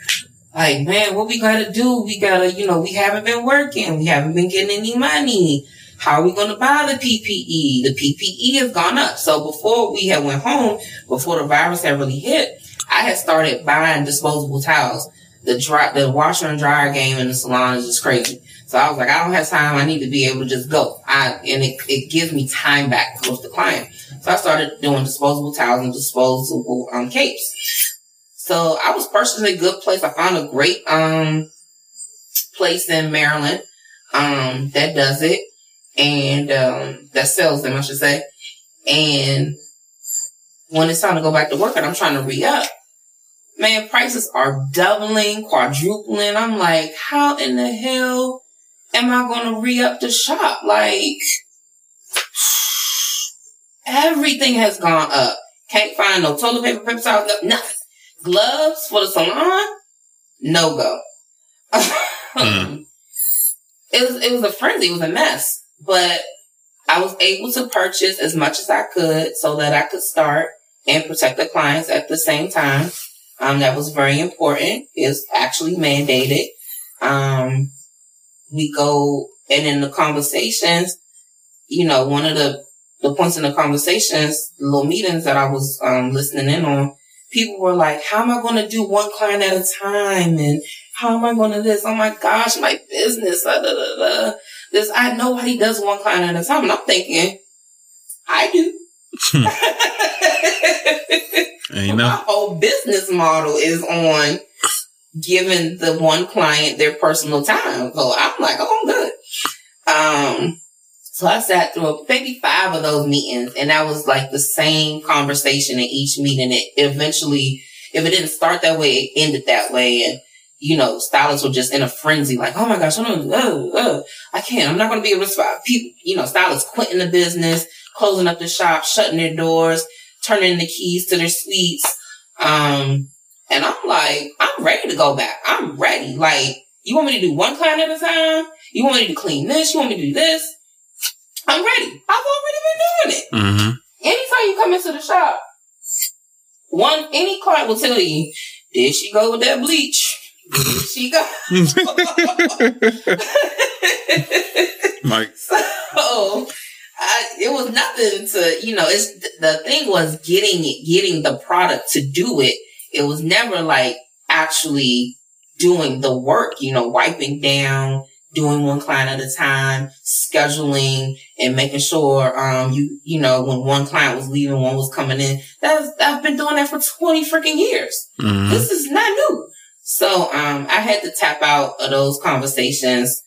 Like, man, what we gotta do? We gotta, you know, we haven't been working. We haven't been getting any money. How are we going to buy the PPE? The PPE has gone up. So before we had went home, before the virus had really hit, I had started buying disposable towels. The dry, the washer and dryer game in the salon is just crazy. So I was like, I don't have time. I need to be able to just go. I, and it, it gives me time back with the client. So I started doing disposable towels and disposable, um, capes. So I was purchasing a good place. I found a great, um, place in Maryland, um, that does it and um, that sells them, I should say. And when it's time to go back to work and I'm trying to re up, man, prices are doubling, quadrupling. I'm like, how in the hell am I going to re up the shop? Like, everything has gone up. Can't find no toilet paper, paper towels, no- nothing. Gloves for the salon, no go. Mm. It was it was a frenzy. It was a mess but I was able to purchase as much as I could so that I could start and protect the clients at the same time. Um, that was very important. It's actually mandated. Um, we go and in the conversations, you know, one of the, the points in the conversations, the little meetings that I was, um, listening in on, people were like, how am I going to do one client at a time? And how am I going to this? Oh my gosh, my business. Da, da, da, da. This, I nobody does one client at a time. And I'm thinking, I do. My whole business model is on giving the one client their personal time. So I'm like, oh, I'm good. Um, so I sat through maybe five of those meetings and that was like the same conversation in each meeting. It eventually, if it didn't start that way, it ended that way. And, you know, stylists were just in a frenzy, like, oh my gosh, I don't, oh, oh, I can't, I'm not going to be able to spot people, you know, stylists quitting the business, closing up the shop, shutting their doors, turning the keys to their suites. Um, and I'm like, I'm ready to go back. I'm ready. Like, you want me to do one client at a time? You want me to clean this? You want me to do this? I'm ready. I've already been doing it. hmm Anytime you come into the shop, one, any client will tell you, did she go with that bleach? Did she go? Like, so I, it was nothing to, you know, it's the thing was getting it, getting the product to do it. It was never like actually doing the work, you know, wiping down, doing one client at a time, scheduling and making sure, um, you, you know, when one client was leaving, one was coming in. That's, I've been doing that for 20 freaking years. mhm. This is not new. So, um, I had to tap out of those conversations,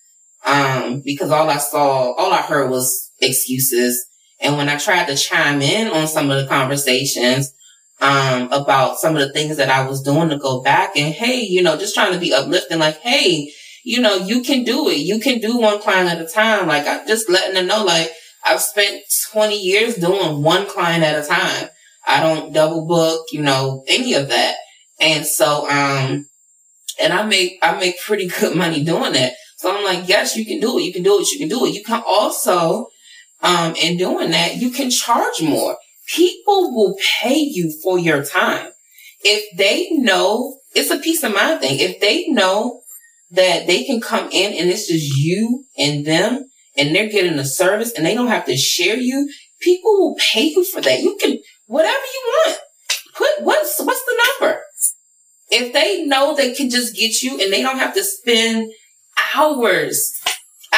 um, because all I saw, all I heard was excuses. And when I tried to chime in on some of the conversations, um, about some of the things that I was doing to go back and, hey, you know, just trying to be uplifting, like, hey, you know, you can do it. You can do one client at a time. Like, I'm just letting them know, like, I've spent 20 years doing one client at a time. I don't double book, you know, any of that. And so, um, and I make, I make pretty good money doing that. So I'm like, yes, you can do it. You can do it. You can do it. You can also, um, in doing that, you can charge more. People will pay you for your time. If they know, it's a peace of mind thing. If they know that they can come in and it's just you and them and they're getting a service and they don't have to share you, people will pay you for that. You can, whatever you want. Put, what's, what's the number? If they know they can just get you and they don't have to spend hours.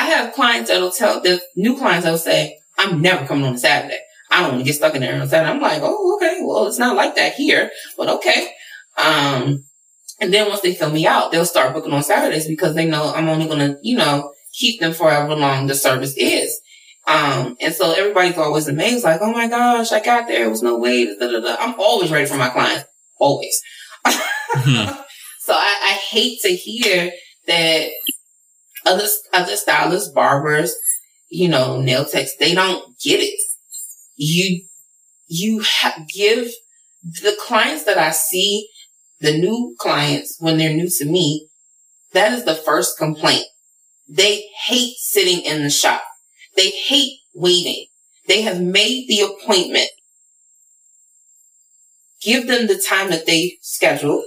I have clients that'll tell the new clients that'll say, I'm never coming on a Saturday. I don't want to get stuck in there on Saturday. I'm like, oh, okay. Well, it's not like that here, but okay. Um, And then once they fill me out, they'll start booking on Saturdays because they know I'm only going to, you know, keep them for however long the service is. Um, and so everybody's always amazed, like, oh my gosh, I got there. It was no way. Da, da, da. I'm always ready for my clients. Always. Hmm. so I, I hate to hear that other, other stylists, barbers, you know, nail techs, they don't get it. You, you ha- give the clients that I see, the new clients, when they're new to me, that is the first complaint. They hate sitting in the shop. They hate waiting. They have made the appointment. Give them the time that they scheduled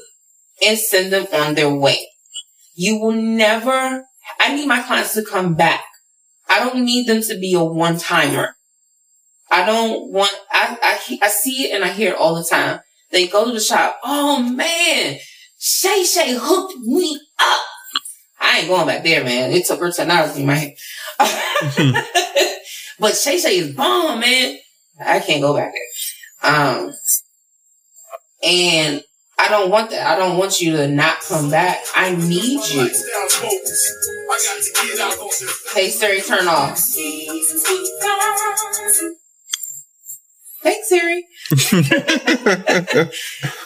and send them on their way. You will never, I need my clients to come back. I don't need them to be a one timer. I don't want, I, I, I see it and I hear it all the time. They go to the shop. Oh man, Shay Shay hooked me up. I ain't going back there, man. It took her 10 hours to be my head. but Shay Shay is bomb, man. I can't go back there. Um, and I don't want that. I don't want you to not come back. I need you. Hey Siri, turn off. Thanks, Siri.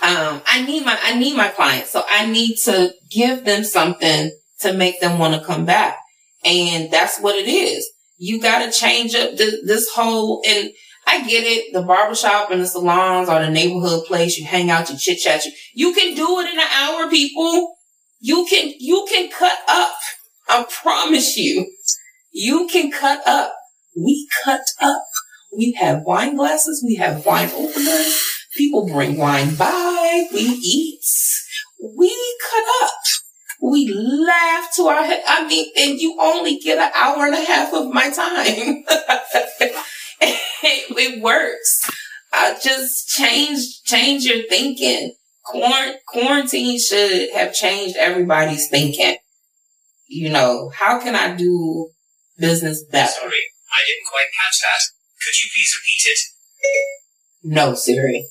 um, I need my I need my clients, so I need to give them something to make them want to come back, and that's what it is. You got to change up this, this whole and. I get it. The barbershop and the salons are the neighborhood place. You hang out, you chit chat. You, you can do it in an hour, people. You can, you can cut up. I promise you. You can cut up. We cut up. We have wine glasses. We have wine openers. People bring wine by. We eat. We cut up. We laugh to our head. I mean, and you only get an hour and a half of my time. it works. I just change, change your thinking. Quarant- quarantine should have changed everybody's thinking. You know, how can I do business better? Sorry, I didn't quite catch that. Could you please repeat it? No, Siri.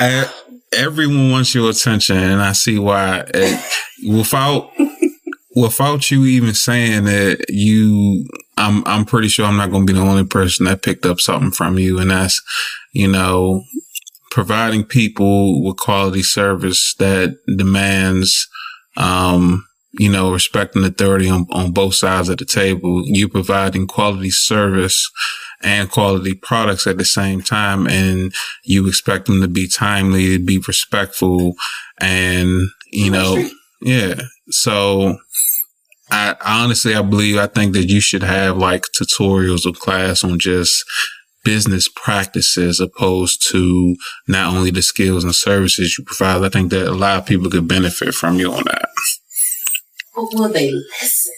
Uh, everyone wants your attention, and I see why. Uh, without without you even saying that, you, I'm I'm pretty sure I'm not going to be the only person that picked up something from you, and that's you know providing people with quality service that demands um you know, respect and authority on, on both sides of the table. You providing quality service and quality products at the same time. And you expect them to be timely, to be respectful and, you know, yeah. So I honestly, I believe, I think that you should have like tutorials or class on just business practices opposed to not only the skills and services you provide. I think that a lot of people could benefit from you on that. But will they listen?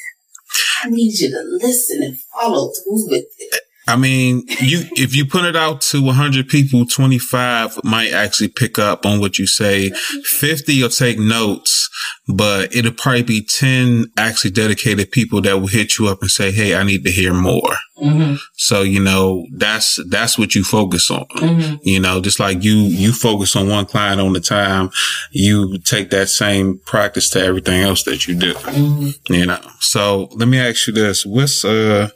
I need you to listen and follow through with it. I mean, you if you put it out to 100 people, 25 might actually pick up on what you say. 50 will take notes, but it'll probably be 10 actually dedicated people that will hit you up and say, "Hey, I need to hear more." Mm-hmm. So you know that's that's what you focus on. Mm-hmm. You know, just like you you focus on one client on the time, you take that same practice to everything else that you do. Mm-hmm. You know. So let me ask you this: What's uh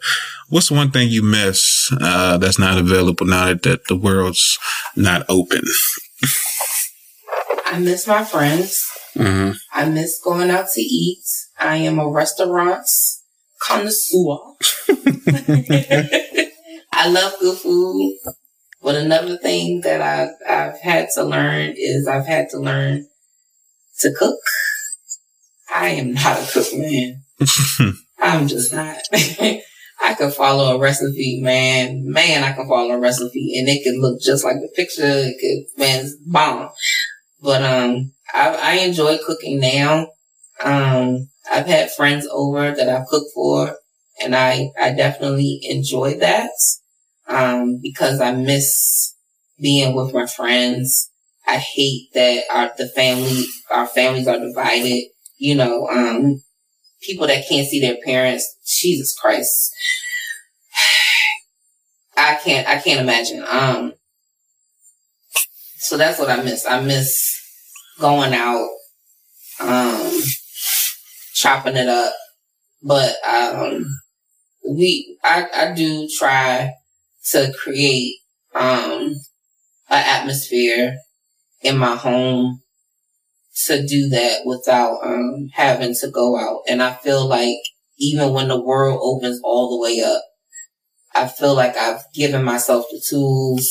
what's one thing you miss uh, that's not available now that, that the world's not open? I miss my friends. Mm-hmm. I miss going out to eat. I am a restaurant connoisseur. I love good food. But another thing that I've, I've had to learn is I've had to learn to cook. I am not a cook, man. I'm just not. I could follow a recipe, man. Man, I can follow a recipe and it could look just like the picture. It could, man, it's bomb. But, um, I, I enjoy cooking now. Um, I've had friends over that I've cooked for and I, I definitely enjoy that. Um, because I miss being with my friends. I hate that our, the family, our families are divided. You know, um, people that can't see their parents. Jesus Christ. I can't, I can't imagine. Um, so that's what I miss. I miss going out, um, chopping it up. But um, we, I, I do try to create um an atmosphere in my home to do that without um having to go out. And I feel like even when the world opens all the way up, I feel like I've given myself the tools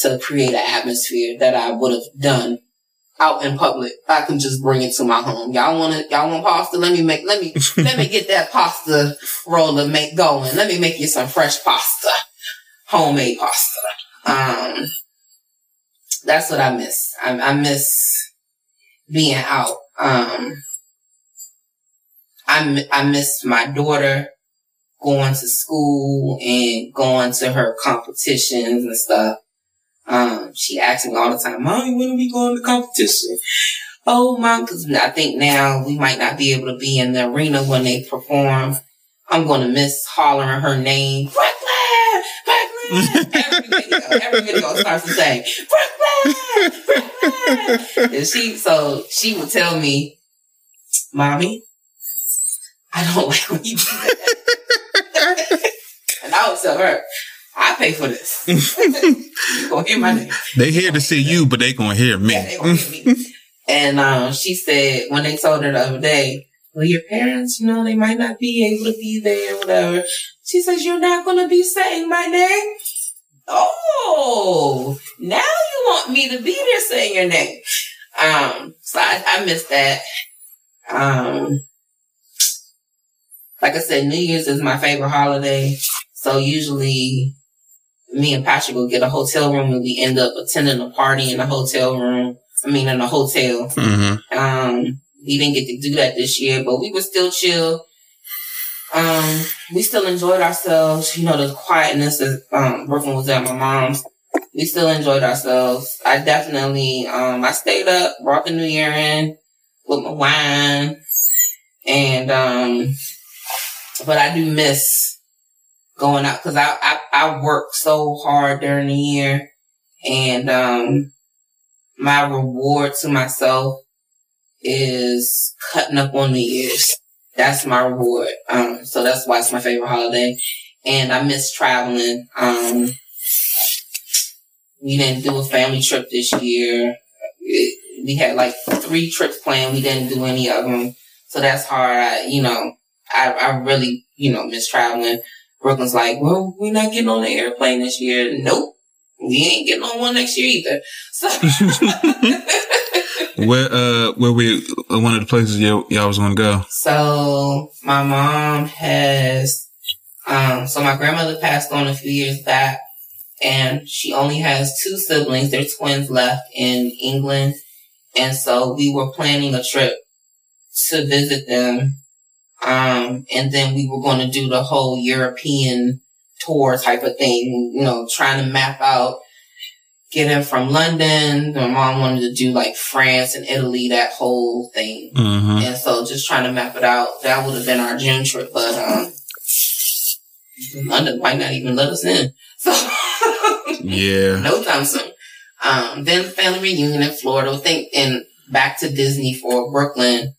to create an atmosphere that I would have done out in public. I can just bring it to my home. Y'all want it? Y'all want pasta? Let me make, let me, let me get that pasta roller make going. Let me make you some fresh pasta, homemade pasta. Um, that's what I miss. I, I miss being out. Um, I, I miss my daughter going to school and going to her competitions and stuff. Um, she asks me all the time, Mommy, when are we going to competition? Oh, mom, because I think now we might not be able to be in the arena when they perform. I'm going to miss hollering her name. Brooklyn! Every video, every video starts to say, Brooklyn! Brooklyn! And she, so she would tell me, Mommy, I don't like when you do that. and I would tell her, I pay for this. you gonna hear my name. They here to see you, but they gonna hear me. Yeah, they gonna hear me. And um, she said when they told her the other day, well, your parents, you know, they might not be able to be there, whatever. She says, you're not going to be saying my name. Oh, now you want me to be there saying your name. Um, so I, I miss that. Um, like I said, New Year's is my favorite holiday. So usually me and Patrick will get a hotel room and we end up attending a party in a hotel room. I mean, in a hotel. hmm Um, we didn't get to do that this year, but we were still chill. Um, we still enjoyed ourselves. You know, the quietness of, um, Brooklyn was at my mom's. We still enjoyed ourselves. I definitely, um, I stayed up, brought the new year in with my wine and, um, but I do miss going out because I, I, I work so hard during the year and, um, my reward to myself is cutting up on New Year's. That's my reward. Um, so that's why it's my favorite holiday. And I miss traveling. Um, we didn't do a family trip this year. It- we had like three trips planned. We didn't do any of them. So that's hard. I, you know, I, I really, you know, miss traveling. Brooklyn's like, well, we're not getting on the airplane this year. Nope. We ain't getting on one next year either. So, Where uh where we uh, one of the places y'all, y'all was gonna go? So my mom has, um, so my grandmother passed on a few years back and she only has two siblings. They're twins left in England. And so we were planning a trip to visit them. Um, and then we were going to do the whole European tour type of thing, you know, trying to map out getting from London. My mom wanted to do like France and Italy, that whole thing. hmm And so just trying to map it out. That would have been our June trip, but um London might not even let us in. So Yeah. no time soon. Um then family reunion in Florida. I think and back to Disney for Brooklyn.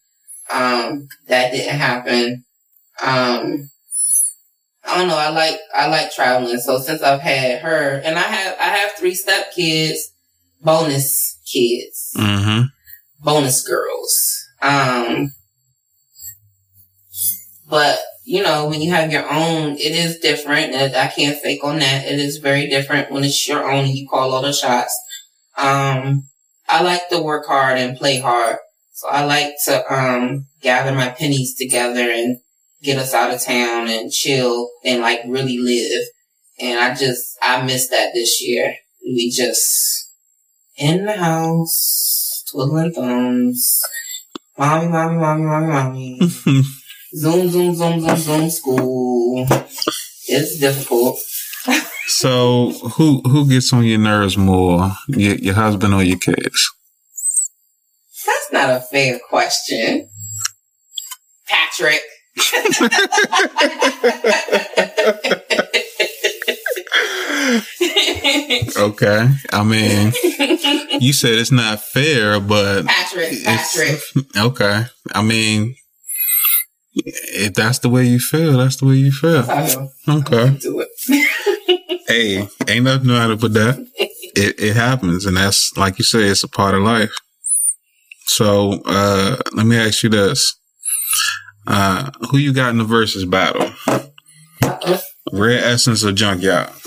Um that didn't happen. Um I don't know, I like I like traveling. So since I've had her and I have I have three step kids, bonus kids hmm bonus girls. Um, but you know, when you have your own, it is different. And I can't fake on that. It is very different when it's your own and you call all the shots. Um, I like to work hard and play hard. So I like to, um, gather my pennies together and get us out of town and chill and like really live. And I just, I missed that this year. We just in the house, twiddling thumbs. Mommy, mommy, mommy, mommy, mommy. zoom, zoom, zoom, zoom, zoom, school. It's difficult. So who who gets on your nerves more, your, your husband or your kids? That's not a fair question. Patrick. Okay. I mean, you said it's not fair, but Patrick, Patrick. okay. I mean, if that's the way you feel, that's the way you feel. I. Okay. Do it. Hey, ain't nothing to out with that. It it happens, and that's like you say, it's a part of life. So uh let me ask you this: uh Who you got in the versus battle? Uh-uh. Rare Essence or Junkyard?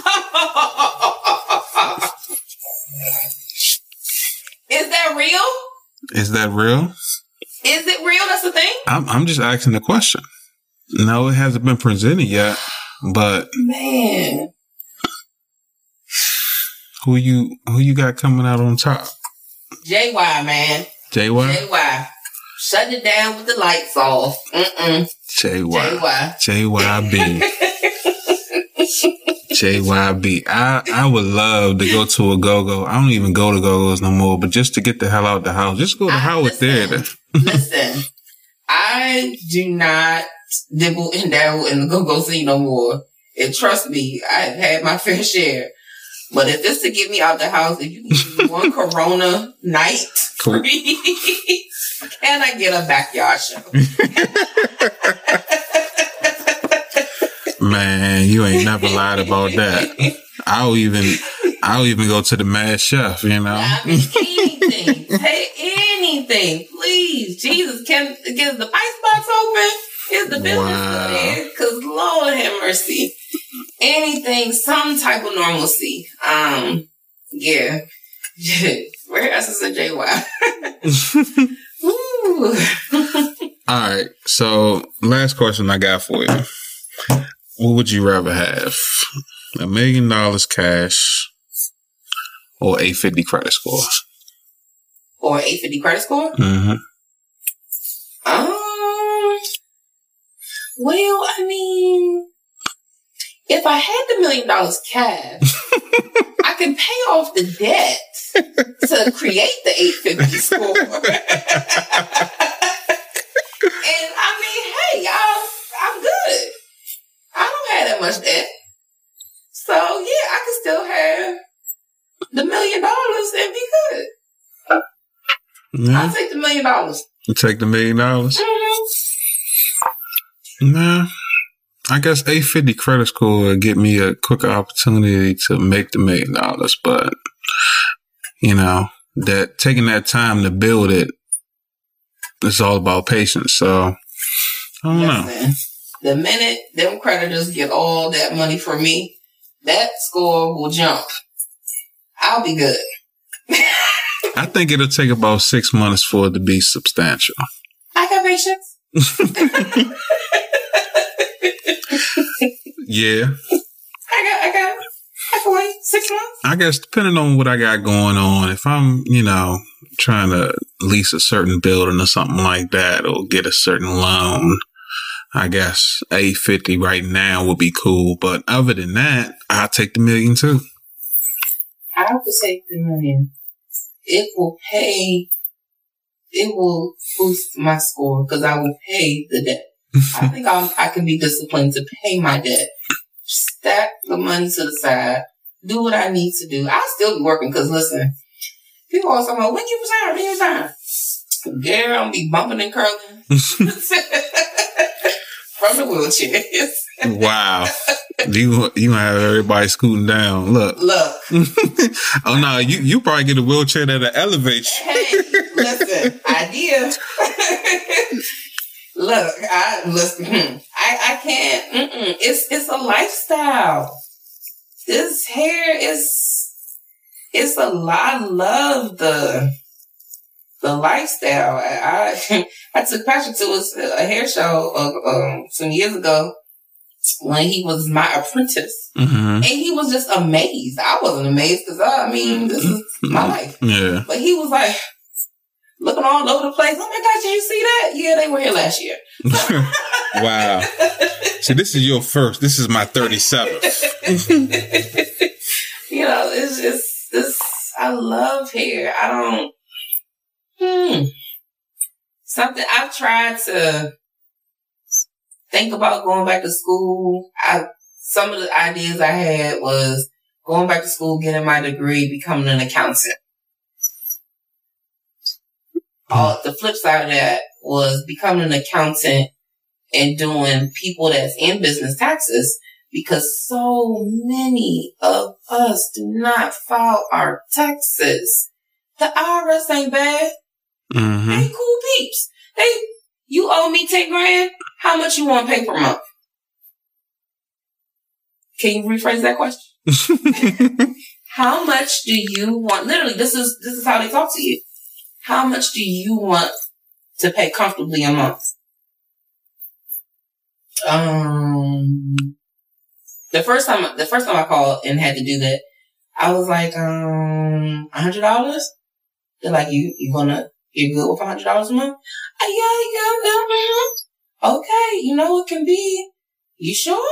Is that real? Is that real? Is it real? That's the thing? I'm I'm just asking the question. No, it hasn't been presented yet, but Man. who you who you got coming out on top? JY, man. JY? JY. Shutting it down with the lights off. Mm-mm. JY. JY. JYB. JYB. I, I would love to go to a go-go. I don't even go to go-go's no more, but just to get the hell out the house, just go to I- Howard listen. Theater. Listen, I do not dibble and dabble in the go-go scene no more. And trust me, I've had my fair share. But if this to get me out the house, if you me one Corona night, Cool. free, can I get a backyard show? Man, you ain't never lied about that. I'll even, I'll even go to the Mad Chef, you know? I mean, anything, hey, anything, please. Jesus, can is the ice box open? Is the business Wow. there? Because Lord have mercy, anything, some type of normalcy. Um, yeah, where else is a JY? All right. So, last question I got for you. What would you rather have? A million dollars cash or a 50 credit score? or 850 credit score? Mm-hmm. Um, well, I mean, if I had the million dollars cash, I can pay off the debt to create the 850 score. and I mean, hey, y'all, I'm good. I don't have that much debt. So yeah, I can still have the million dollars and be good. Yeah. I'll take the million dollars. You take the million dollars? Mhm. Nah. I guess 850 credit score would get me a quicker opportunity to make the million dollars, but you know, that taking that time to build it, it's all about patience. So I don't know. The minute them creditors get all that money from me, that score will jump. I'll be good. I think it'll take about six months for it to be substantial. I got patience. Yeah. I got, I got, I six months. I guess depending on what I got going on, if I'm, you know, trying to lease a certain building or something like that or get a certain loan, I guess 850 right now would be cool. But other than that, I'll take the million too. I have to take the million. It will pay, it will boost my score because I will pay the debt. I think I'm, I can be disciplined to pay my debt. Stack the money to the side. Do what I need to do. I'll still be working because listen, people always talking about when you resign, when you resign. Girl, I'm be bumping and curling from the wheelchairs. wow. You you have everybody scooting down. Look. Look, oh no, you you probably get a wheelchair that'll elevate you. hey, listen, idea. Look, I listen. hmm, I I can't. Mm-mm, it's it's a lifestyle. This hair is it's a lot. I love the the lifestyle. I I, I took Patrick to a, a hair show uh, um, some years ago when he was my apprentice, hmm and he was just amazed. I wasn't amazed because I mean this is my life. Yeah. But he was like looking all over the place. Oh my gosh, did you see that? Yeah, they were here last year. wow. So this is your first. This is my 37th. you know, it's just this. I love hair. I don't. Hmm. Something I've tried to think about going back to school. I some of the ideas I had was going back to school, getting my degree, becoming an accountant. All the flip side of that was becoming an accountant and doing people that's in business taxes because so many of us do not file our taxes. The IRS ain't bad. Mm-hmm. They cool peeps. They, you owe me 10 grand. How much you want to pay per month? Can you rephrase that question? How much do you want? Literally, this is, this is how they talk to you. How much do you want to pay comfortably a month? Um, the first time, the first time I called and had to do that, I was like, um, a hundred dollars. They're like, you, you gonna, you good with a hundred dollars a month? Uh, yeah, yeah, yeah. Okay, you know it can be. You sure?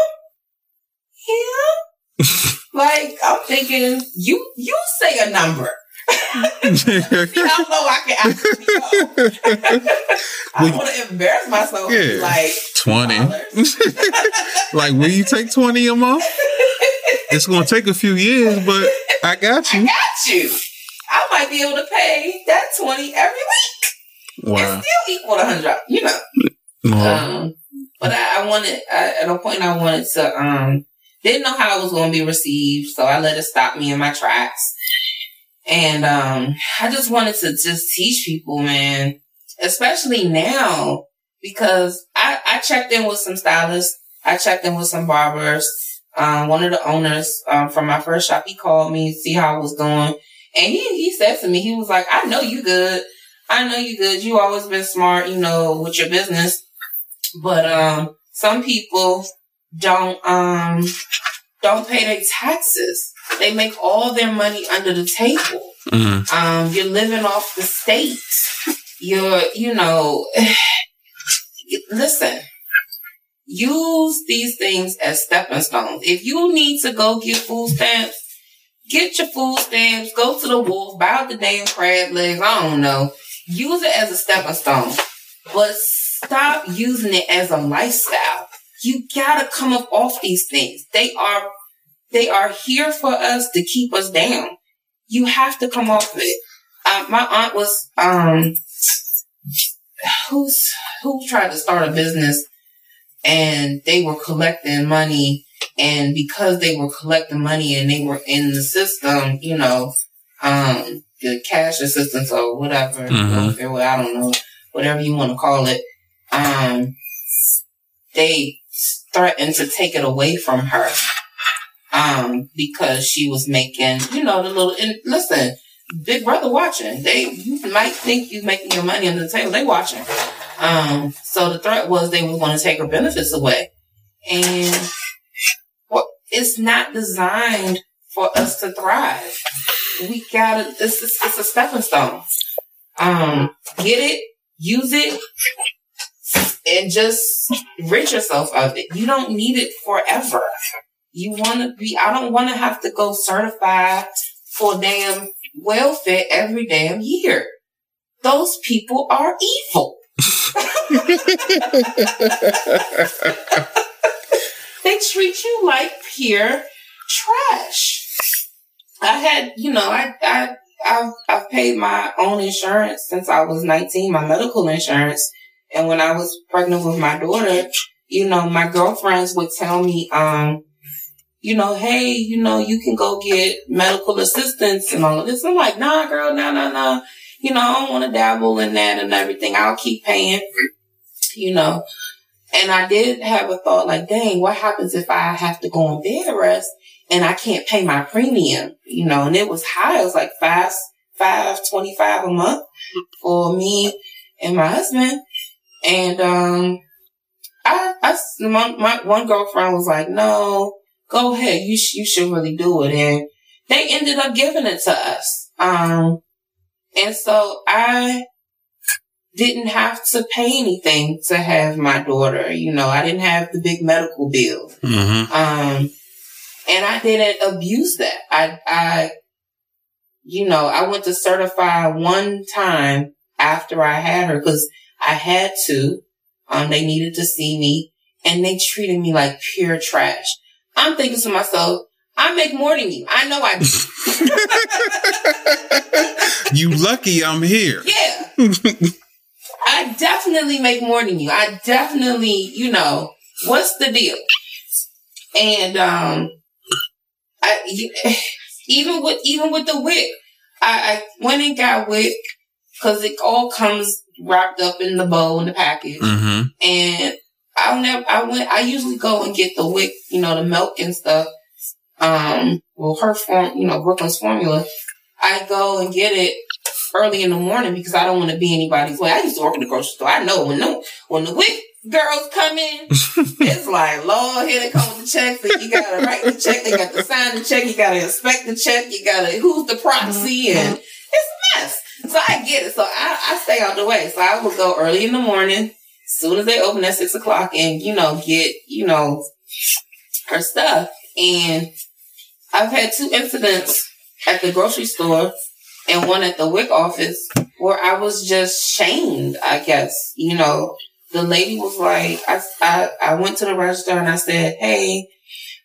Yeah. like I'm thinking, you you say a number. See how low I can actually go. I don't want to embarrass myself. Yeah. Like 20. like, will you take 20 a month? It's going to take a few years, but I got you. got you. I might be able to pay that twenty every week Wow. and still equal to hundred. You know. Well, Um, but I, I wanted, I, at a point I wanted to, um, didn't know how it was going to be received. So I let it stop me in my tracks. And, um, I just wanted to just teach people, man, especially now, because I, I checked in with some stylists. I checked in with some barbers. Um, one of the owners, um, from my first shop, he called me, see how I was doing. And he, he said to me, he was like, I know you good. I know you good. You always been smart, you know, with your business but um some people don't um don't pay their taxes they make all their money under the table. Mm, um you're living off the state. You're you know listen use these things as stepping stones. If you need to go get food stamps get your food stamps. Go to the wolf buy the damn crab legs. I don't know. Use it as a stepping stone. But stop using it as a lifestyle. You gotta come up off these things. They are, they are here for us to keep us down. You have to come off of it. Uh, my aunt was, um, who's, who tried to start a business and they were collecting money and because they were collecting money and they were in the system, you know, um, the cash assistance or whatever, Mhm. welfare, I don't know, whatever you want to call it, um, they threatened to take it away from her, um, because she was making, you know, the little, and listen, big brother watching, they, you might think you making your money under the table, they watching. Um, so the threat was they were going to take her benefits away. And well, it's not designed for us to thrive. We gotta, it's, it's, it's a stepping stone. Um, get it, use it, and just rid yourself of it. You don't need it forever. You want to be, I don't want to have to go certified for damn welfare every damn year. Those people are evil. they treat you like pure trash. I had, you know, I, I, I've, I've paid my own insurance since I was 19, my medical insurance. And when I was pregnant with my daughter, you know, my girlfriends would tell me, um, you know, hey, you know, you can go get medical assistance and all of this. I'm like, nah, girl, nah, nah, nah. You know, I don't want to dabble in that and everything. I'll keep paying, you know. And I did have a thought like, dang, what happens if I have to go on bed rest and I can't pay my premium, you know, and it was high. It was like five, five, twenty-five a month for me and my husband. And, um, I, I, my, my one girlfriend was like, no, go ahead. You, sh- you should really do it. And they ended up giving it to us. Um, and so I didn't have to pay anything to have my daughter. You know, I didn't have the big medical bill. mm-hmm. Um, and I didn't abuse that. I, I, you know, I went to certify one time after I had her because I had to. Um, they needed to see me and they treated me like pure trash. I'm thinking to myself, I make more than you. I know I do. You lucky I'm here. Yeah. I definitely make more than you. I definitely, you know, what's the deal? And um I even with even with the WIC, I, I went and got WIC because it all comes wrapped up in the bow in the package. Mm-hmm. And I'll never I went I usually go and get the WIC, you know, the milk and stuff. Um well her form you know, Brooklyn's formula. I go and get it early in the morning because I don't want to be anybody's way. I used to work in the grocery store. I know when no when the WIC girls come in, it's like, Lord, here they come with the checks, and you gotta write the check, they got to sign the check, you gotta inspect the check, you gotta who's the proxy, and it's a mess. So I get it. So I, I stay out the way. So I will go early in the morning, soon as they open at six o'clock, and you know, get, you know, her stuff. And I've had two incidents at the grocery store and one at the WIC office where I was just shamed, I guess. You know, the lady was like, I, I, I went to the register and I said, Hey,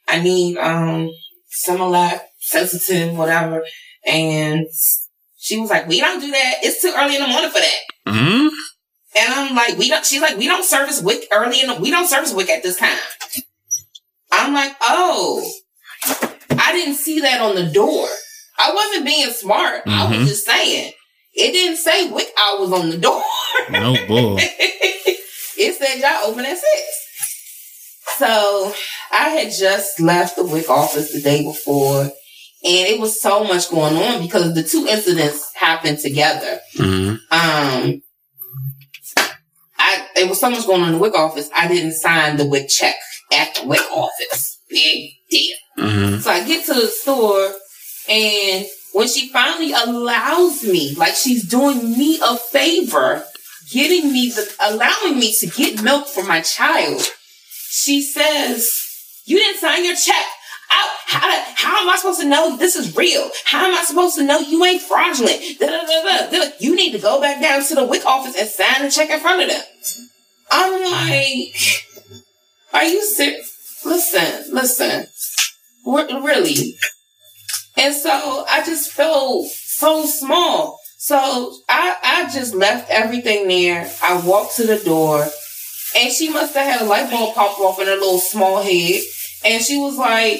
I need, um, some Similac, sensitive, whatever. And she was like, we don't do that. It's too early in the morning for that. Mm-hmm. And I'm like, we don't, she's like, we don't service WIC early in the, we don't service WIC at this time. I'm like, oh, I didn't see that on the door. I wasn't being smart. I Mhm. was just saying. It didn't say WIC hours on the door. No bull. it said y'all open at six. So I had just left the WIC office the day before and it was so much going on because the two incidents happened together. Mm-hmm. Um, I there was so much going on in the WIC office. I didn't sign the WIC check at the WIC office. Big deal. Mm-hmm. So I get to the store, and when she finally allows me, like she's doing me a favor, getting me the allowing me to get milk for my child, she says, "You didn't sign your check." How, how am I supposed to know this is real? How am I supposed to know you ain't fraudulent? Da, da, da. You need to go back down to the WIC office and sign the check in front of them. I'm like, are you serious? Listen, listen. Re- really. And so I just felt so small. So I, I just left everything there. I walked to the door and she must have had a light bulb pop off in her little small head. And she was like,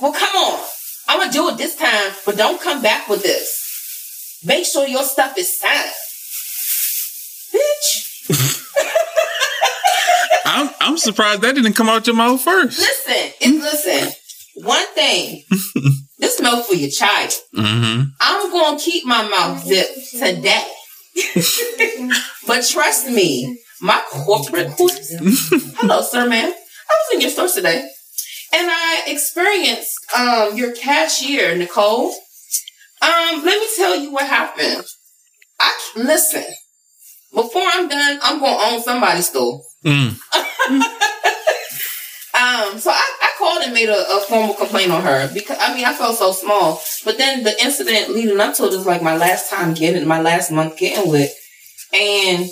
well, come on. I'm going to do it this time, but don't come back with this. Make sure your stuff is signed. Bitch. I'm I'm surprised that didn't come out your mouth first. Listen, it, listen. One thing. this milk for your child. Mm-hmm. I'm gonna keep my mouth zipped today. but trust me, my corporate Hello, sir, ma'am. I was in your store today. And I experienced um your cashier, Nicole. Um, let me tell you what happened. I listen. Before I'm done, I'm gonna own somebody's store. Mm. Um, so I, I called and made a, a formal complaint on her because I mean I felt so small. But then the incident leading up to it is like my last time getting my last month getting WIC. And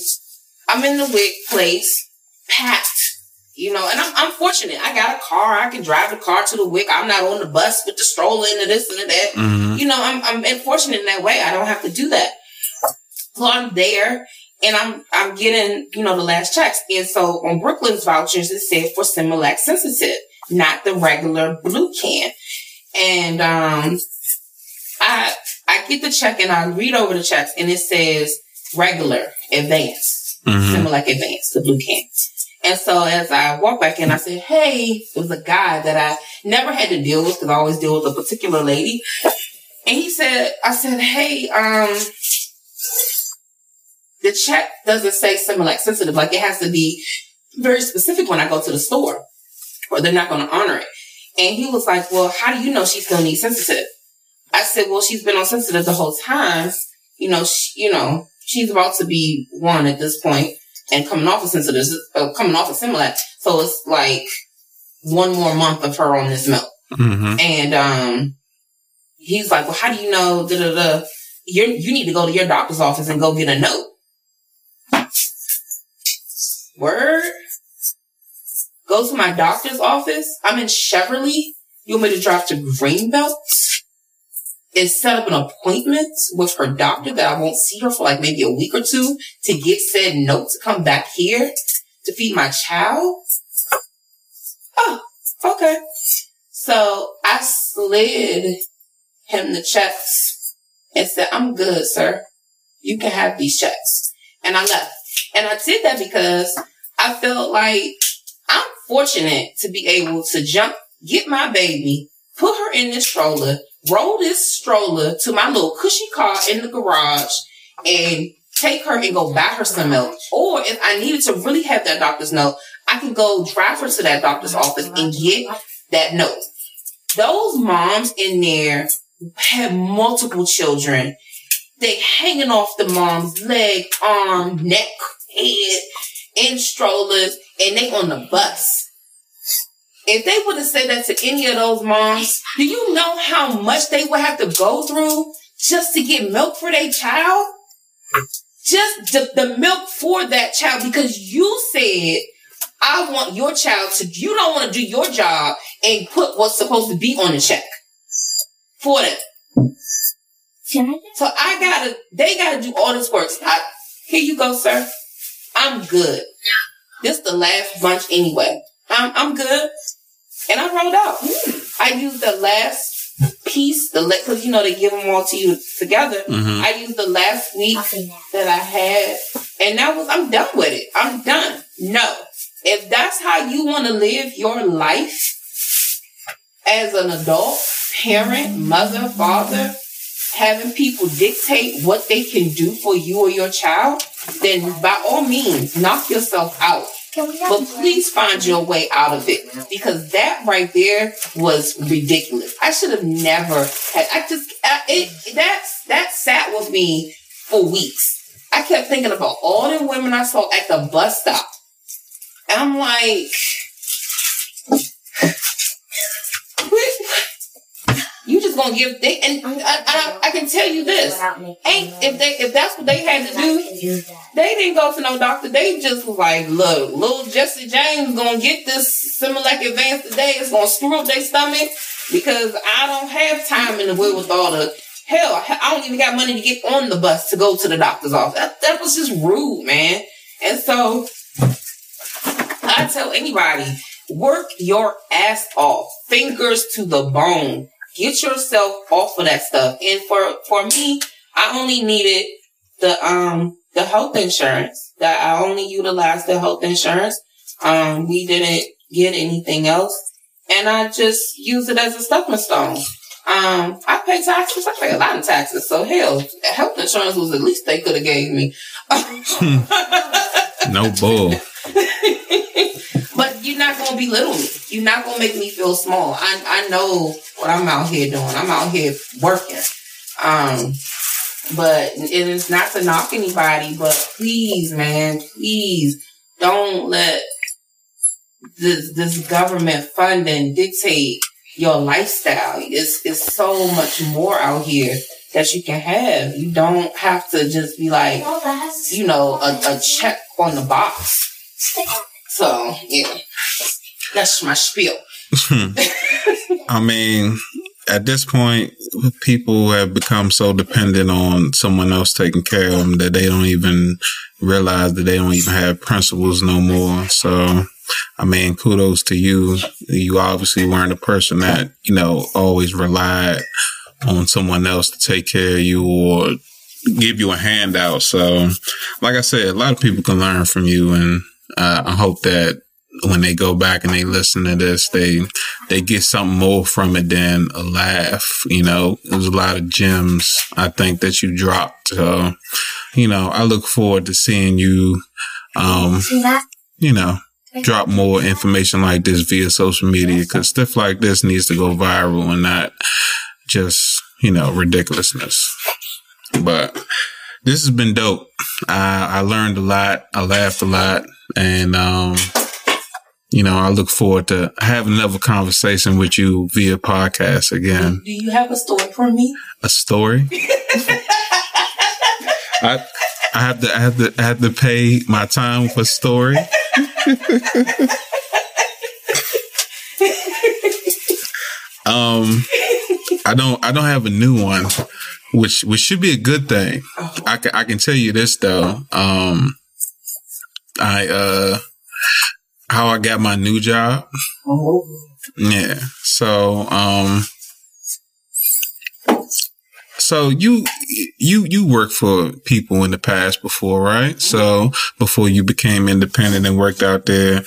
I'm in the WIC place, packed. You know, and I'm I'm fortunate. I got a car. I can drive the car to the WIC. I'm not on the bus with the stroller and this and the that. Mm-hmm. You know, I'm I'm fortunate in that way. I don't have to do that. So I'm there and I'm I'm getting, you know, the last checks. And so on Brooklyn's vouchers it said for Similac sensitive, not the regular blue can. And um I I get the check and I read over the checks and it says regular advance. Mm-hmm. Similac advance, the blue can. And so as I walk back in, I said, Hey, it was a guy that I never had to deal with because I always deal with a particular lady. And he said, I said, Hey, um, the check doesn't say Similac sensitive. Like it has to be very specific when I go to the store or they're not going to honor it. And he was like, well, how do you know she still needs sensitive? I said, well, she's been on sensitive the whole time. You know, she, you know, she's about to be one at this point and coming off of sensitive, uh, coming off of Similac. So it's like one more month of her on this milk. Mm-hmm. And um, he's like, "Well, how do you know?" Da da da. You you need to go to your doctor's office and go get a note. Word. Go to my doctor's office. I'm in Cheverly, You want me to drive to Greenbelt and set up an appointment with her doctor that I won't see her for like maybe a week or two to get said note to come back here to feed my child? Oh, okay. So I slid him the checks and said, I'm good, sir. You can have these checks. And I left. And I did that because I felt like I'm fortunate to be able to jump, get my baby, put her in this stroller, roll this stroller to my little cushy car in the garage and take her and go buy her some milk. Or if I needed to really have that doctor's note, I can go drive her to that doctor's office and get that note. Those moms in there had multiple children. They hanging off the mom's leg, arm, neck, head, in strollers, and they on the bus. If they would have said that to any of those moms, do you know how much they would have to go through just to get milk for their child? Just the, the milk for that child because you said, I want your child to, you don't want to do your job and put what's supposed to be on the check for them. So I gotta, they gotta do all this work. I, here you go, sir. I'm good. This the last bunch anyway. I'm, I'm good. And I rolled out. I used the last piece, the because you know they give them all to you together. Mhm. I used the last week that I had, and that was I'm done with it. I'm done. No, if that's how you want to live your life as an adult, parent, mother, father, having people dictate what they can do for you or your child, then by all means, knock yourself out. But please find your way out of it because that right there was ridiculous. I should have never had. I just I, it that's that sat with me for weeks. I kept thinking about all the women I saw at the bus stop, and I'm like, you just gonna give they and I, I, I can tell you this ain't if they if that's what they had to do they didn't go to no doctor. They just was like, look, little Jesse James gonna get this Similac Advance today. It's gonna screw up their stomach because I don't have time in the will with all the hell. I don't even got money to get on the bus to go to the doctor's office. That, that was just rude, man. And so I tell anybody, work your ass off, fingers to the bone. Get yourself off of that stuff. And for for me, I only needed the um the health insurance. That I only utilized the health insurance. Um, we didn't get anything else, and I just use it as a stepping stone. Um, I pay taxes. I pay a lot of taxes. So hell, health insurance was the least they could have gave me. No bull. you're not gonna belittle me. You're not gonna make me feel small. I I know what I'm out here doing. I'm out here working. Um, but it is not to knock anybody, but please, man, please don't let this this government funding dictate your lifestyle. It's it's so much more out here that you can have. You don't have to just be like, you know, a, a check on the box. So yeah, that's my spiel. Hmm. I mean, at this point, people have become so dependent on someone else taking care of them that they don't even realize that they don't even have principles no more. So, I mean, kudos to you. You obviously weren't a person that, you know, always relied on someone else to take care of you or give you a handout. So, like I said, a lot of people can learn from you. And uh, I hope that when they go back and they listen to this, they they get something more from it than a laugh. You know, there's a lot of gems I think that you dropped. So, you know, I look forward to seeing you, um, you know, drop more information like this via social media because stuff like this needs to go viral and not just, you know, ridiculousness. But this has been dope. I, I learned a lot. I laughed a lot. And, um, you know, I look forward to having another conversation with you via podcast again. Do you have a story for me? A story. I I have to I have to I have to pay my time for story. Um, I don't. I don't have a new one, which which should be a good thing. Oh. I can, I can tell you this though. Um, I uh, how I got my new job. Oh. Yeah. So, um, so you, you, you worked for people in the past before, right? So before you became independent and worked out there,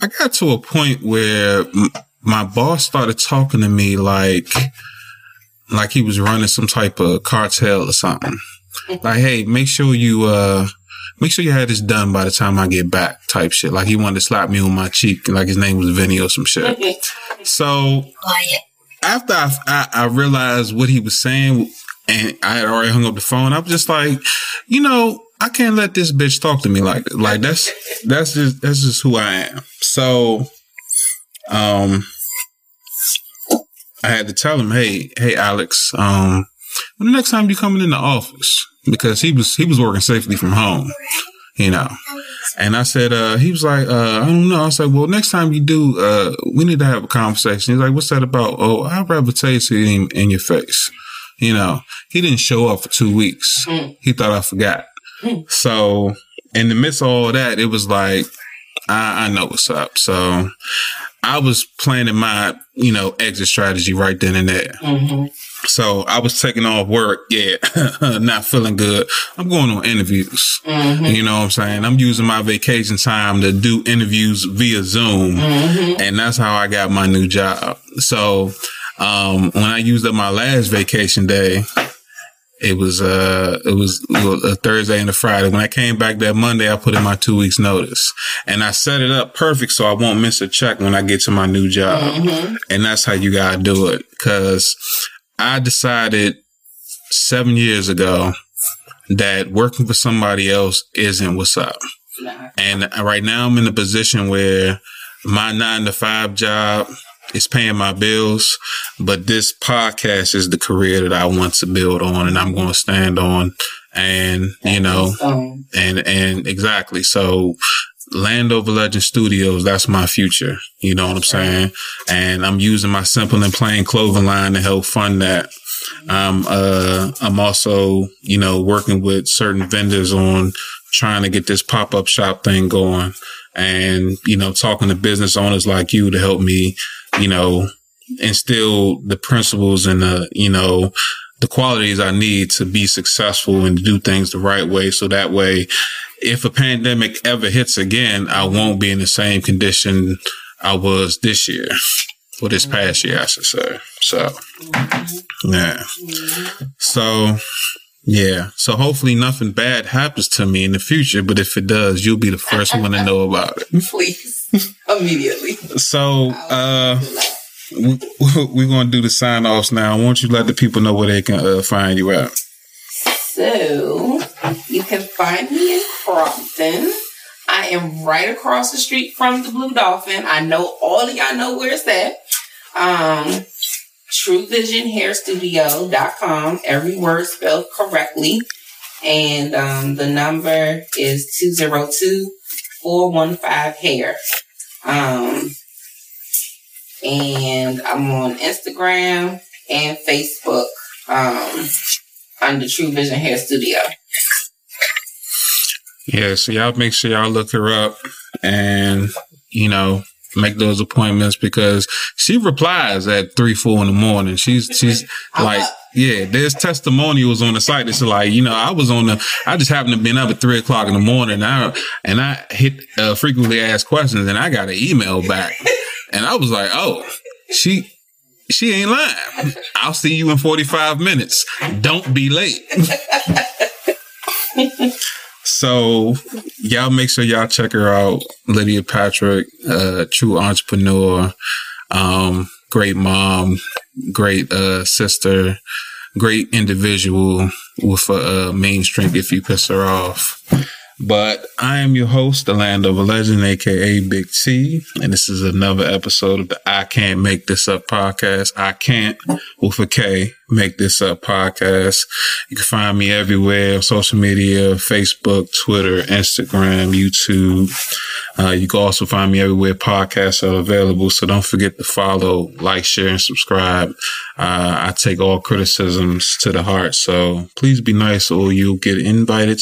I got to a point where m- my boss started talking to me like, like he was running some type of cartel or something. Like, hey, make sure you, uh, make sure you had this done by the time I get back type shit. Like he wanted to slap me on my cheek, like his name was Vinny or some shit. So after I, I, I realized what he was saying and I had already hung up the phone, I was just like, you know, I can't let this bitch talk to me like that. Like that's, that's just, that's just who I am. So, um, I had to tell him, hey, hey, Alex, um, when the next time you coming in the office? Because he was, he was working safely from home, you know. And I said, uh, he was like, uh, I don't know. I said, well, next time you do, uh, we need to have a conversation. He's like, what's that about? Oh, I'd rather taste it in, in your face. You know, he didn't show up for two weeks. He thought I forgot. So in the midst of all that, it was like, I, I know what's up. So I was planning my, you know, exit strategy right then and there. hmm So I was taking off work. Yeah. not feeling good. I'm going on interviews. hmm You know what I'm saying? I'm using my vacation time to do interviews via Zoom. hmm And that's how I got my new job. So, um, when I used up my last vacation day, it was, uh, it was a Thursday and a Friday. When I came back that Monday, I put in my two weeks notice and I set it up perfect. So I won't miss a check when I get to my new job. hmm And that's how you gotta do it. Cause I decided seven years ago that working for somebody else isn't what's up. And right now I'm in a position where my nine to five job is paying my bills, but this podcast is the career that I want to build on and I'm going to stand on. And, you know, and, and exactly. So Landover Legend Studios, that's my future. You know what I'm saying? And I'm using my simple and plain clothing line to help fund that. Um, uh, I'm also, you know, working with certain vendors on trying to get this pop up shop thing going and, you know, talking to business owners like you to help me, you know, instill the principles and the, you know, the qualities I need to be successful and to do things the right way. So that way, if a pandemic ever hits again, I won't be in the same condition I was this year or this past year, I should say. So, yeah. So, yeah. So hopefully nothing bad happens to me in the future, but if it does, you'll be the first one to know about it. please, immediately. So, uh, we, we're going to do the sign offs now. I want you to let the people know where they can uh, find you at? So you can find me in Crompton. I am right across the street from the Blue Dolphin. I know all of y'all know where it's at. Um, TrueVisionHairStudio.com. Every word spelled correctly. And um, the number is 202-415-HAIR. Um, and I'm on Instagram and Facebook. Um, under True Vision Hair Studio. Yeah, so y'all make sure y'all look her up and, you know, make those appointments because she replies at three, four in the morning. She's, she's like, yeah, there's testimonials on the site that's like, you know, I was on the, I just happened to be up at three o'clock in the morning and I, and I hit uh, frequently asked questions and I got an email back and I was like, oh, she, she ain't lying. I'll see you in 45 minutes. Don't be late. So y'all make sure y'all check her out. Lydia Patrick, uh, true entrepreneur, um, great mom, great, uh, sister, great individual with a, uh, main strength if you piss her off. But I am your host, the Landover Legend, aka Big T, and this is another episode of the I Can't Make This Up podcast. I can't, with a K, make this up podcast. You can find me everywhere on social media, Facebook, Twitter, Instagram, YouTube. Uh, you can also find me everywhere podcasts are available. So don't forget to follow, like, share, and subscribe. Uh, I take all criticisms to the heart. So please be nice or you'll get invited